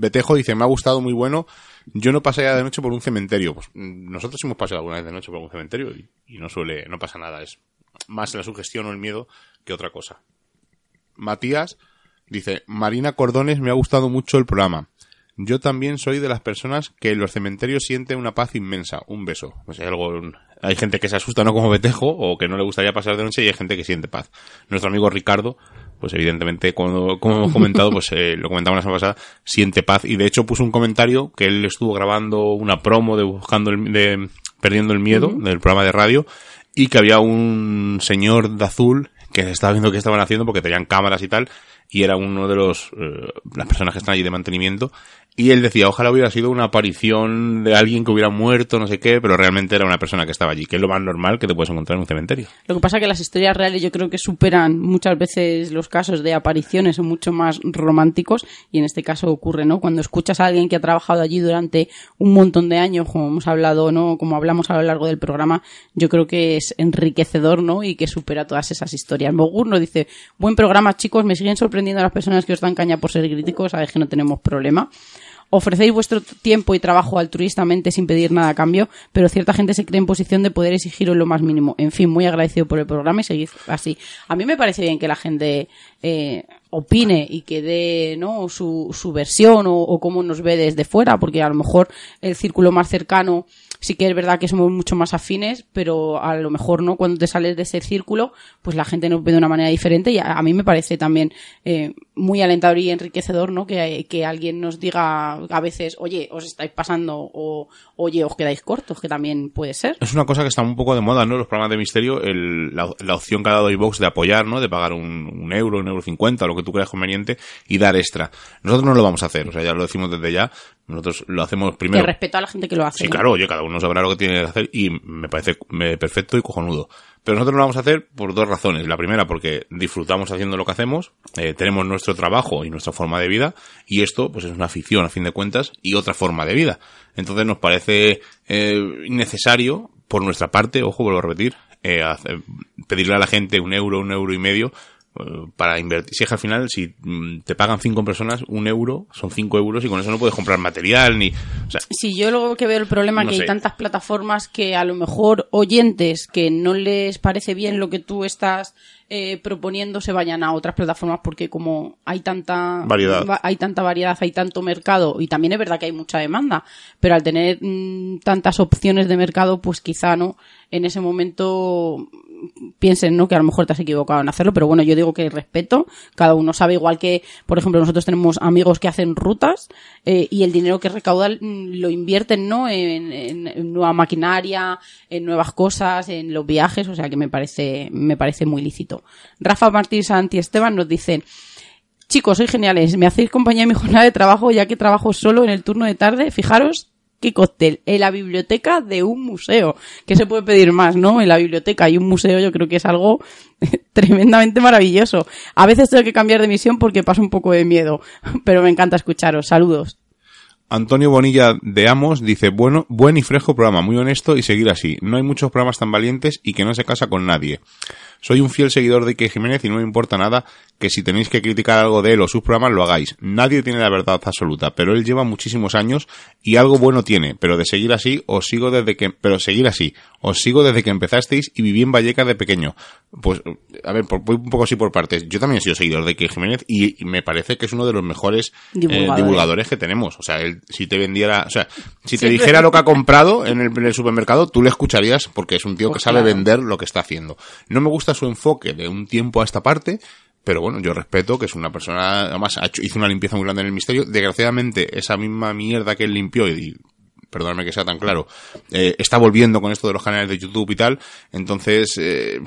Betejo dice, me ha gustado, muy bueno. Yo no pasaría de noche por un cementerio. Pues mm, nosotros hemos pasado alguna vez de noche por un cementerio y, no suele, no pasa nada. Es más la sugestión o el miedo que otra cosa. Matías dice, Marina Cordones, me ha gustado mucho el programa. Yo también soy de las personas que en los cementerios sienten una paz inmensa. Un beso. Pues hay algo, hay gente que se asusta, no como Betejo, o que no le gustaría pasar de noche y hay gente que siente paz. Nuestro amigo Ricardo pues evidentemente, como, como hemos comentado, pues eh, lo comentamos la semana pasada, siente paz. Y de hecho puso un comentario que él estuvo grabando una promo de buscando el, de perdiendo el miedo del programa de radio y que había un señor de azul que estaba viendo qué estaban haciendo porque tenían cámaras y tal y era uno de los eh, las personas que están allí de mantenimiento y él decía, ojalá hubiera sido una aparición de alguien que hubiera muerto, no sé qué, pero realmente era una persona que estaba allí, que es lo más normal que te puedes encontrar en un cementerio. Lo que pasa es que las historias reales yo creo que superan muchas veces los casos de apariciones, son mucho más románticos y en este caso ocurre, ¿no? Cuando escuchas a alguien que ha trabajado allí durante un montón de años, como hemos hablado, ¿no? Como hablamos a lo largo del programa, yo creo que es enriquecedor, ¿no? Y que supera todas esas historias. Mogur nos dice, buen programa chicos, me siguen sorprendiendo las personas que os dan caña por ser críticos, sabes que no tenemos problema. Ofrecéis vuestro tiempo y trabajo altruistamente sin pedir nada a cambio, pero cierta gente se cree en posición de poder exigiros lo más mínimo. En fin, muy agradecido por el programa y seguid así. A mí me parece bien que la gente eh, opine y que dé ¿no? su, su versión o, o cómo nos ve desde fuera, porque a lo mejor el círculo más cercano sí que es verdad que somos mucho más afines, pero a lo mejor no cuando te sales de ese círculo, pues la gente nos ve de una manera diferente y a, a mí me parece también eh, muy alentador y enriquecedor, ¿no? Que, que alguien nos diga a veces, oye, os estáis pasando o oye, os quedáis cortos, que también puede ser. Es una cosa que está un poco de moda, ¿no? Los programas de misterio, el- la, la opción que ha dado iVox de apoyar, ¿no? De pagar un, un euro, un euro cincuenta, lo que tú creas conveniente, y dar extra. Nosotros no lo vamos a hacer, o sea, ya lo decimos desde ya. Nosotros lo hacemos Que primero. respeto a la gente que lo hace. Sí, ¿no? claro, oye, cada uno sabrá lo que tiene que hacer y me parece perfecto y cojonudo. Pero nosotros lo vamos a hacer por dos razones. La primera, porque disfrutamos haciendo lo que hacemos, eh, tenemos nuestro trabajo y nuestra forma de vida, y esto, pues es una afición a fin de cuentas y otra forma de vida. Entonces nos parece eh, necesario, por nuestra parte, ojo, vuelvo a repetir, eh, pedirle a la gente un euro, un euro y medio, para invertir. Si es que al final, si mm, te pagan cinco personas, un euro, son cinco euros y con eso no puedes comprar material ni, o sea, Sí, yo luego que veo el problema No que sé. hay tantas plataformas que a lo mejor oyentes que no les parece bien lo que tú estás eh, proponiendo se vayan a otras plataformas porque como hay tanta Variedad. va- hay tanta variedad, hay tanto mercado y también es verdad que hay mucha demanda, pero al tener mm, tantas opciones de mercado, pues quizá no en ese momento piensen ¿no? que a lo mejor te has equivocado en hacerlo, pero bueno, yo digo que respeto, cada uno sabe, igual que, por ejemplo, nosotros tenemos amigos que hacen rutas eh, y el dinero que recaudan mm, lo invierten ¿no? En, nueva maquinaria, en nuevas cosas, en los viajes, o sea que me parece, me parece muy lícito. Rafa Martínez Santi Esteban nos dicen, Chicos, sois geniales. Me hacéis compañía en mi jornada de trabajo, ya que trabajo solo en el turno de tarde. Fijaros qué cóctel. En la biblioteca de un museo. ¿Qué se puede pedir más, no? En la biblioteca y un museo yo creo que es algo tremendamente maravilloso. A veces tengo que cambiar de misión porque paso un poco de miedo. Pero me encanta escucharos. Saludos. Antonio Bonilla de Amos dice, bueno, buen y fresco programa, muy honesto y seguir así. No hay muchos programas tan valientes y que no se casa con nadie. Soy un fiel seguidor de Ike Jiménez y no me importa nada que si tenéis que criticar algo de él o sus programas lo hagáis. Nadie tiene la verdad absoluta, pero él lleva muchísimos años y algo bueno tiene, pero de seguir así os sigo desde que, pero seguir así, os sigo desde que empezasteis y viví en Vallecas de pequeño. Pues, a ver, por, voy un poco así por partes. Yo también he sido seguidor de Ike Jiménez y, y me parece que es uno de los mejores eh, Divulgadores. que tenemos. O sea, él, si te vendiera, o sea, si te Siempre. dijera lo que ha comprado en el, en el supermercado, tú le escucharías porque es un tío Pues que sabe claro. vender lo que está haciendo. No me gusta su enfoque de un tiempo a esta parte, pero bueno, yo respeto que es una persona, además ha hecho- hizo una limpieza muy grande en el misterio. Desgraciadamente, esa misma mierda que él limpió y perdóname que sea tan claro, eh, está volviendo con esto de los canales de YouTube y tal, entonces eh,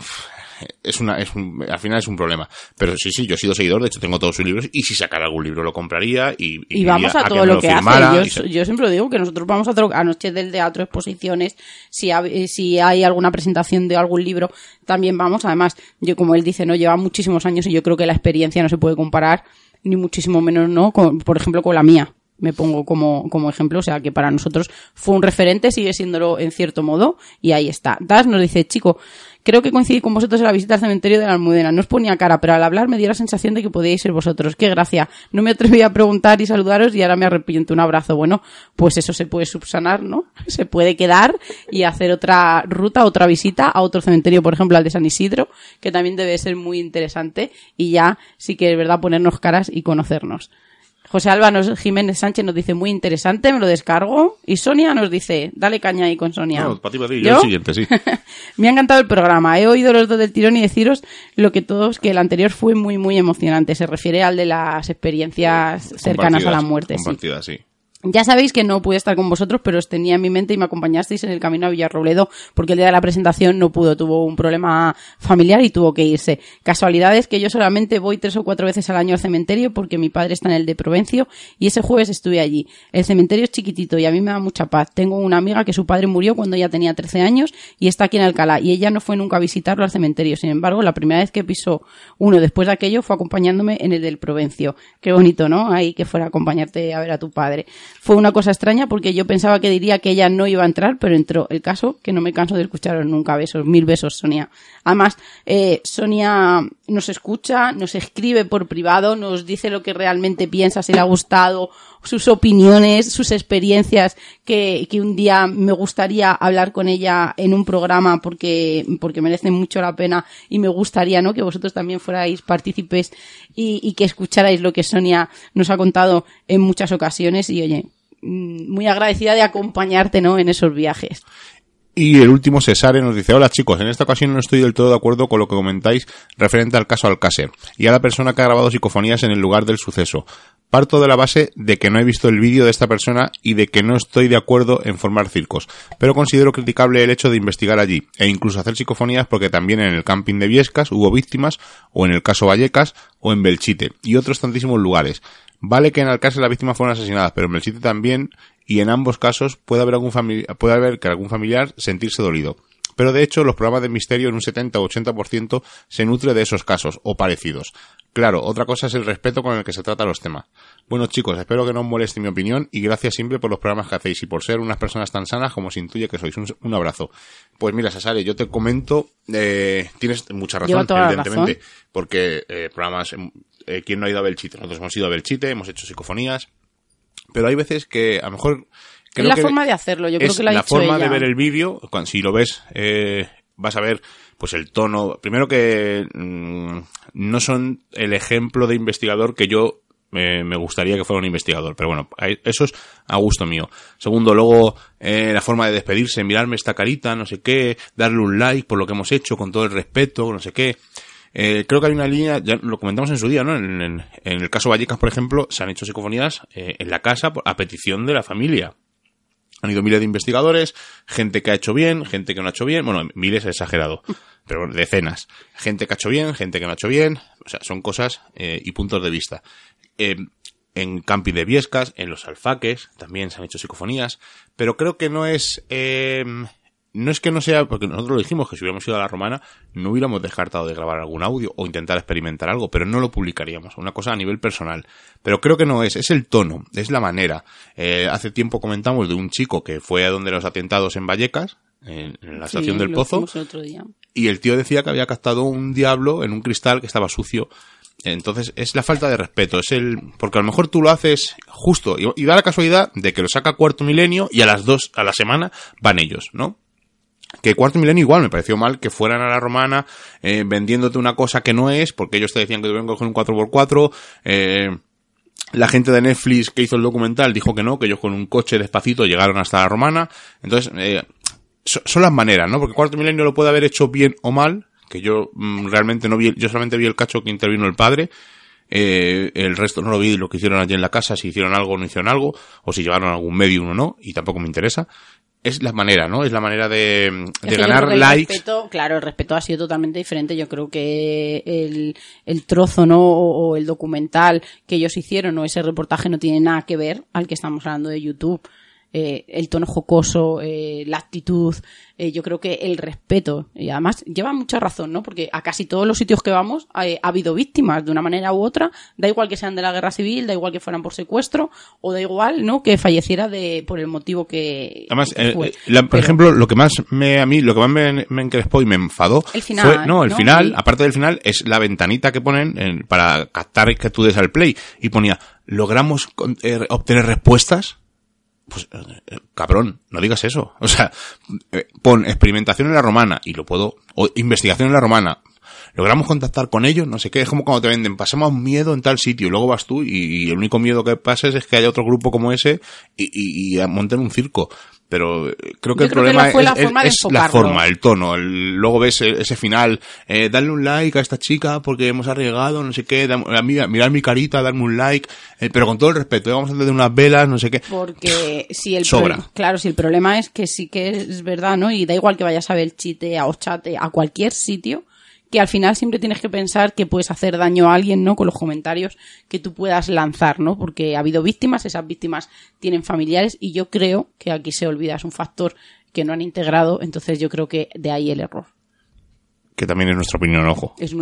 es una, es un, al final es un problema. Pero sí, sí, yo he sido seguidor, de hecho tengo todos sus libros y si sacara algún libro lo compraría y, Y vamos a todo lo que firmara hace. Yo, siempre lo digo que nosotros vamos a, a noches del teatro, exposiciones, si, ha- eh, si hay alguna presentación de algún libro, también vamos. Además, yo como él dice, no lleva muchísimos años y yo creo que la experiencia no se puede comparar, ni muchísimo menos, ¿no? Con- por ejemplo, con la mía. Me pongo como, como ejemplo, o sea que para nosotros fue un referente, sigue siéndolo en cierto modo, y ahí está. Das nos dice, chico, creo que coincidí con vosotros en la visita al cementerio de la Almudena. No os ponía cara, pero al hablar me dio la sensación de que podíais ser vosotros. Qué gracia. No me atreví a preguntar y saludaros y ahora me arrepiento. Un abrazo. Bueno, pues eso se puede subsanar, ¿no? Se puede quedar y hacer otra ruta, otra visita a otro cementerio, por ejemplo, al de San Isidro, que también debe ser muy interesante y ya sí que es verdad ponernos caras y conocernos. José Alba nos- Jiménez Sánchez nos dice muy interesante, me lo descargo. Y Sonia nos dice, dale caña ahí con Sonia. No, para ti, para ti, yo ¿Yo? el siguiente, sí. Me ha encantado el programa. He oído los dos del tirón y deciros lo que todos, que el anterior fue muy, muy emocionante. Se refiere al de las experiencias cercanas a la muerte. sí. Ya sabéis que no pude estar con vosotros, pero os tenía en mi mente y me acompañasteis en el camino a Villarrobledo, porque el día de la presentación no pudo, tuvo un problema familiar y tuvo que irse. Casualidad es que yo solamente voy tres o cuatro veces al año al cementerio porque mi padre está en el de Provencio y ese jueves estuve allí. El cementerio es chiquitito y a mí me da mucha paz. Tengo una amiga que su padre murió cuando ella tenía 13 años y está aquí en Alcalá y ella no fue nunca a visitarlo al cementerio. Sin embargo, la primera vez que pisó uno después de aquello fue acompañándome en el del Provencio. Qué bonito, ¿no? Ahí que fuera a acompañarte a ver a tu padre. Fue una cosa extraña porque yo pensaba que diría que ella no iba a entrar, pero entró. El caso que no me canso de escucharos nunca. Besos, mil besos, Sonia. Además, eh, Sonia nos escucha, nos escribe por privado, nos dice lo que realmente piensa, si le ha gustado, sus opiniones, sus experiencias, que, que un día me gustaría hablar con ella en un programa porque, porque merece mucho la pena y me gustaría, ¿no? Que vosotros también fuerais partícipes y, y que escucharais lo que Sonia nos ha contado en muchas ocasiones y oye, mm, muy agradecida de acompañarte, ¿no? En esos viajes. Y el último, Cesare, nos dice, hola chicos, en esta ocasión no estoy del todo de acuerdo con lo que comentáis referente al caso Alcácer y a la persona que ha grabado psicofonías en el lugar del suceso. Parto de la base de que no he visto el vídeo de esta persona y de que no estoy de acuerdo en formar circos, pero considero criticable el hecho de investigar allí e incluso hacer psicofonías porque también en el camping de Viescas hubo víctimas, o en el caso Vallecas, o en Belchite, y otros tantísimos lugares. Vale que en Alcácer las víctimas fueron asesinadas, pero en Belchite también, y en ambos casos puede haber algún puede haber que algún familiar sentirse dolido. Pero de hecho, los programas de misterio en un 70 o 80% se nutre de esos casos, o parecidos. Claro, otra cosa es el respeto con el que se tratan los temas. Bueno chicos, espero que no os moleste mi opinión y gracias siempre por los programas que hacéis y por ser unas personas tan sanas como se intuye que sois. Un, un abrazo. Pues mira, Sasare, yo te comento, eh, tienes mucha razón, evidentemente, razón. porque eh, programas, eh, ¿quién no ha ido a Belchite? Nosotros hemos ido a Belchite, hemos hecho psicofonías, pero hay veces que a lo mejor... creo es la que forma de hacerlo, yo creo que lo ha la dicho forma ella. de ver el vídeo, cuando si lo ves, eh, vas a ver pues el tono. Primero que mm, no son el ejemplo de investigador que yo eh, me gustaría que fuera un investigador, pero bueno, eso es a gusto mío. Segundo, luego eh, la forma de despedirse, mirarme esta carita, no sé qué, darle un like por lo que hemos hecho, con todo el respeto, no sé qué. Eh, creo que hay una línea, ya lo comentamos en su día, ¿no? En, el caso Vallecas, por ejemplo, se han hecho psicofonías eh, en la casa a petición de la familia. Han ido miles de investigadores, gente que ha hecho bien, gente que no ha hecho bien, bueno, miles es exagerado, pero decenas. Gente que ha hecho bien, gente que no ha hecho bien, o sea, son cosas eh, y puntos de vista. Eh, en Camping de Viescas, en los Alfaques, también se han hecho psicofonías, pero creo que no es, eh, no es que no sea, porque nosotros lo dijimos que si hubiéramos ido a la romana, no hubiéramos descartado de grabar algún audio o intentar experimentar algo, pero no lo publicaríamos, una cosa a nivel personal. Pero creo que no es, es el tono, es la manera. Eh, hace tiempo comentamos de un chico que fue a donde los atentados en Vallecas, en, en la Sí, estación del lo Pozo, otro día. y el tío decía que había captado un diablo en un cristal que estaba sucio. Entonces es la falta de respeto, es el porque a lo mejor tú lo haces justo y, y da la casualidad de que lo saca Cuarto Milenio y a las dos a la semana van ellos, ¿no? Que Cuarto Milenio igual me pareció mal que fueran a la romana eh, vendiéndote una cosa que no es, porque ellos te decían que tuvieron que coger un 4x4, eh, la gente de Netflix que hizo el documental dijo que no, que ellos con un coche despacito llegaron hasta la romana. Entonces, eh, so- son las maneras, ¿no? Porque Cuarto Milenio lo puede haber hecho bien o mal, que yo mm, realmente no vi, yo solamente vi el cacho que intervino el padre. Eh, el resto no lo vi lo que hicieron allí en la casa, si hicieron algo o no hicieron algo, o si llevaron algún medio o no, y tampoco me interesa. Es la manera, ¿no? Es la manera de, ganar likes. respeto, claro, el respeto ha sido totalmente diferente. Yo creo que el, el trozo, ¿no? O, o el documental que ellos hicieron o ese reportaje no tiene nada que ver al que estamos hablando de YouTube. Eh, el tono jocoso, eh, la actitud, eh, yo creo que el respeto, y además lleva mucha razón, ¿no? Porque a casi todos los sitios que vamos ha habido víctimas de una manera u otra, da igual que sean de la guerra civil, da igual que fueran por secuestro, o da igual, ¿no? Que falleciera de, por el motivo que, Además, que eh, fue. la- por Pero- ejemplo, lo que más me, a mí, lo que más me, me encrespó y me enfadó El final, fue, no, el ¿no? final, Sí. aparte del final, es la ventanita que ponen en- para captar que tú des al play y ponía, logramos con- eh, obtener respuestas. Pues, eh, eh, cabrón, no digas eso. O sea, eh, pon experimentación en la romana y lo puedo, o investigación en la romana. Logramos contactar con ellos, no sé qué, es como cuando te venden, pasamos miedo en tal sitio, y luego vas tú y, y el único miedo que pases es que haya otro grupo como ese y, y, y monten un circo. Pero eh, creo que Yo el que problema fue es, la forma de es la enfocarlo. forma, el tono. el- luego ves e- ese final, eh, darle un like a esta chica porque hemos arriesgado, no sé qué, mirar mi carita, darme un like, eh, pero con todo el respeto, eh, vamos a encender unas velas, no sé qué. Porque si el Sobra. pro- claro, si el problema es que sí que es verdad, ¿no? Y da igual que vayas a ver chite, a Ochate, a cualquier sitio, que al final siempre tienes que pensar que puedes hacer daño a alguien, ¿no? Con los comentarios que tú puedas lanzar, ¿no? Porque ha habido víctimas, esas víctimas tienen familiares y yo creo que aquí se olvida, es un factor que no han integrado, entonces yo creo que de ahí el error. Que también es nuestra opinión, ojo. Es,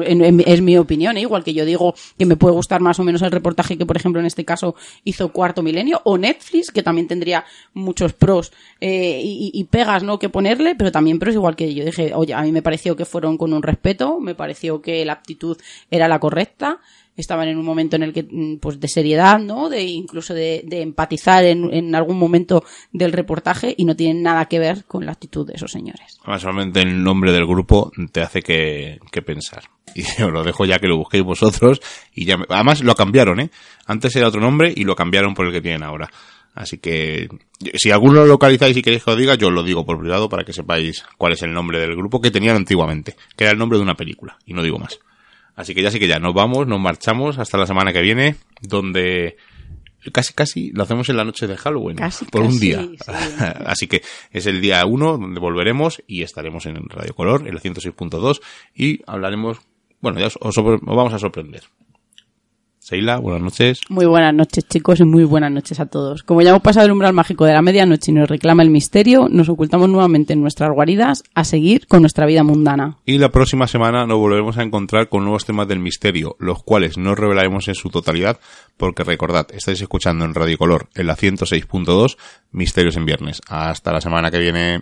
es- mi opinión, ¿eh? igual que yo digo que me puede gustar más o menos el reportaje que, por ejemplo, en este caso hizo Cuarto Milenio, o Netflix, que también tendría muchos pros eh, y, y pegas ¿no? que ponerle, pero también pros igual que yo dije, oye, a mí me pareció que fueron con un respeto, me pareció que la actitud era la correcta, estaban en un momento en el que, mm, pues, de seriedad, ¿no? De incluso de, de empatizar en, en algún momento del reportaje y no tienen nada que ver con la actitud de esos señores. Además, solamente el nombre del grupo te hace que, que pensar. Y os lo dejo ya que lo busquéis vosotros. Y ya me- además lo cambiaron, ¿eh? Antes era otro nombre y lo cambiaron por el que tienen ahora. Así que, si alguno lo localizáis y queréis que os diga, yo os lo digo por privado para que sepáis cuál es el nombre del grupo que tenían antiguamente. Que era el nombre de una película. Y no digo más. Así que ya sí que ya, nos vamos, nos marchamos hasta la semana que viene, donde casi casi lo hacemos en la noche de Halloween. Casi, por un día. sí. Así que es el día 1 donde volveremos y estaremos en Radio Color, en la 106.2 y hablaremos, bueno, ya os, os sopor- os vamos a sorprender. Seila, buenas noches. Muy buenas noches, chicos, y muy buenas noches a todos. Como ya hemos pasado el umbral mágico de la medianoche y nos reclama el misterio, nos ocultamos nuevamente en nuestras guaridas a seguir con nuestra vida mundana. Y la próxima semana nos volveremos a encontrar con nuevos temas del misterio, los cuales no revelaremos en su totalidad, porque recordad, estáis escuchando en Radio Color, en la 106.2, Misterios en Viernes. Hasta la semana que viene.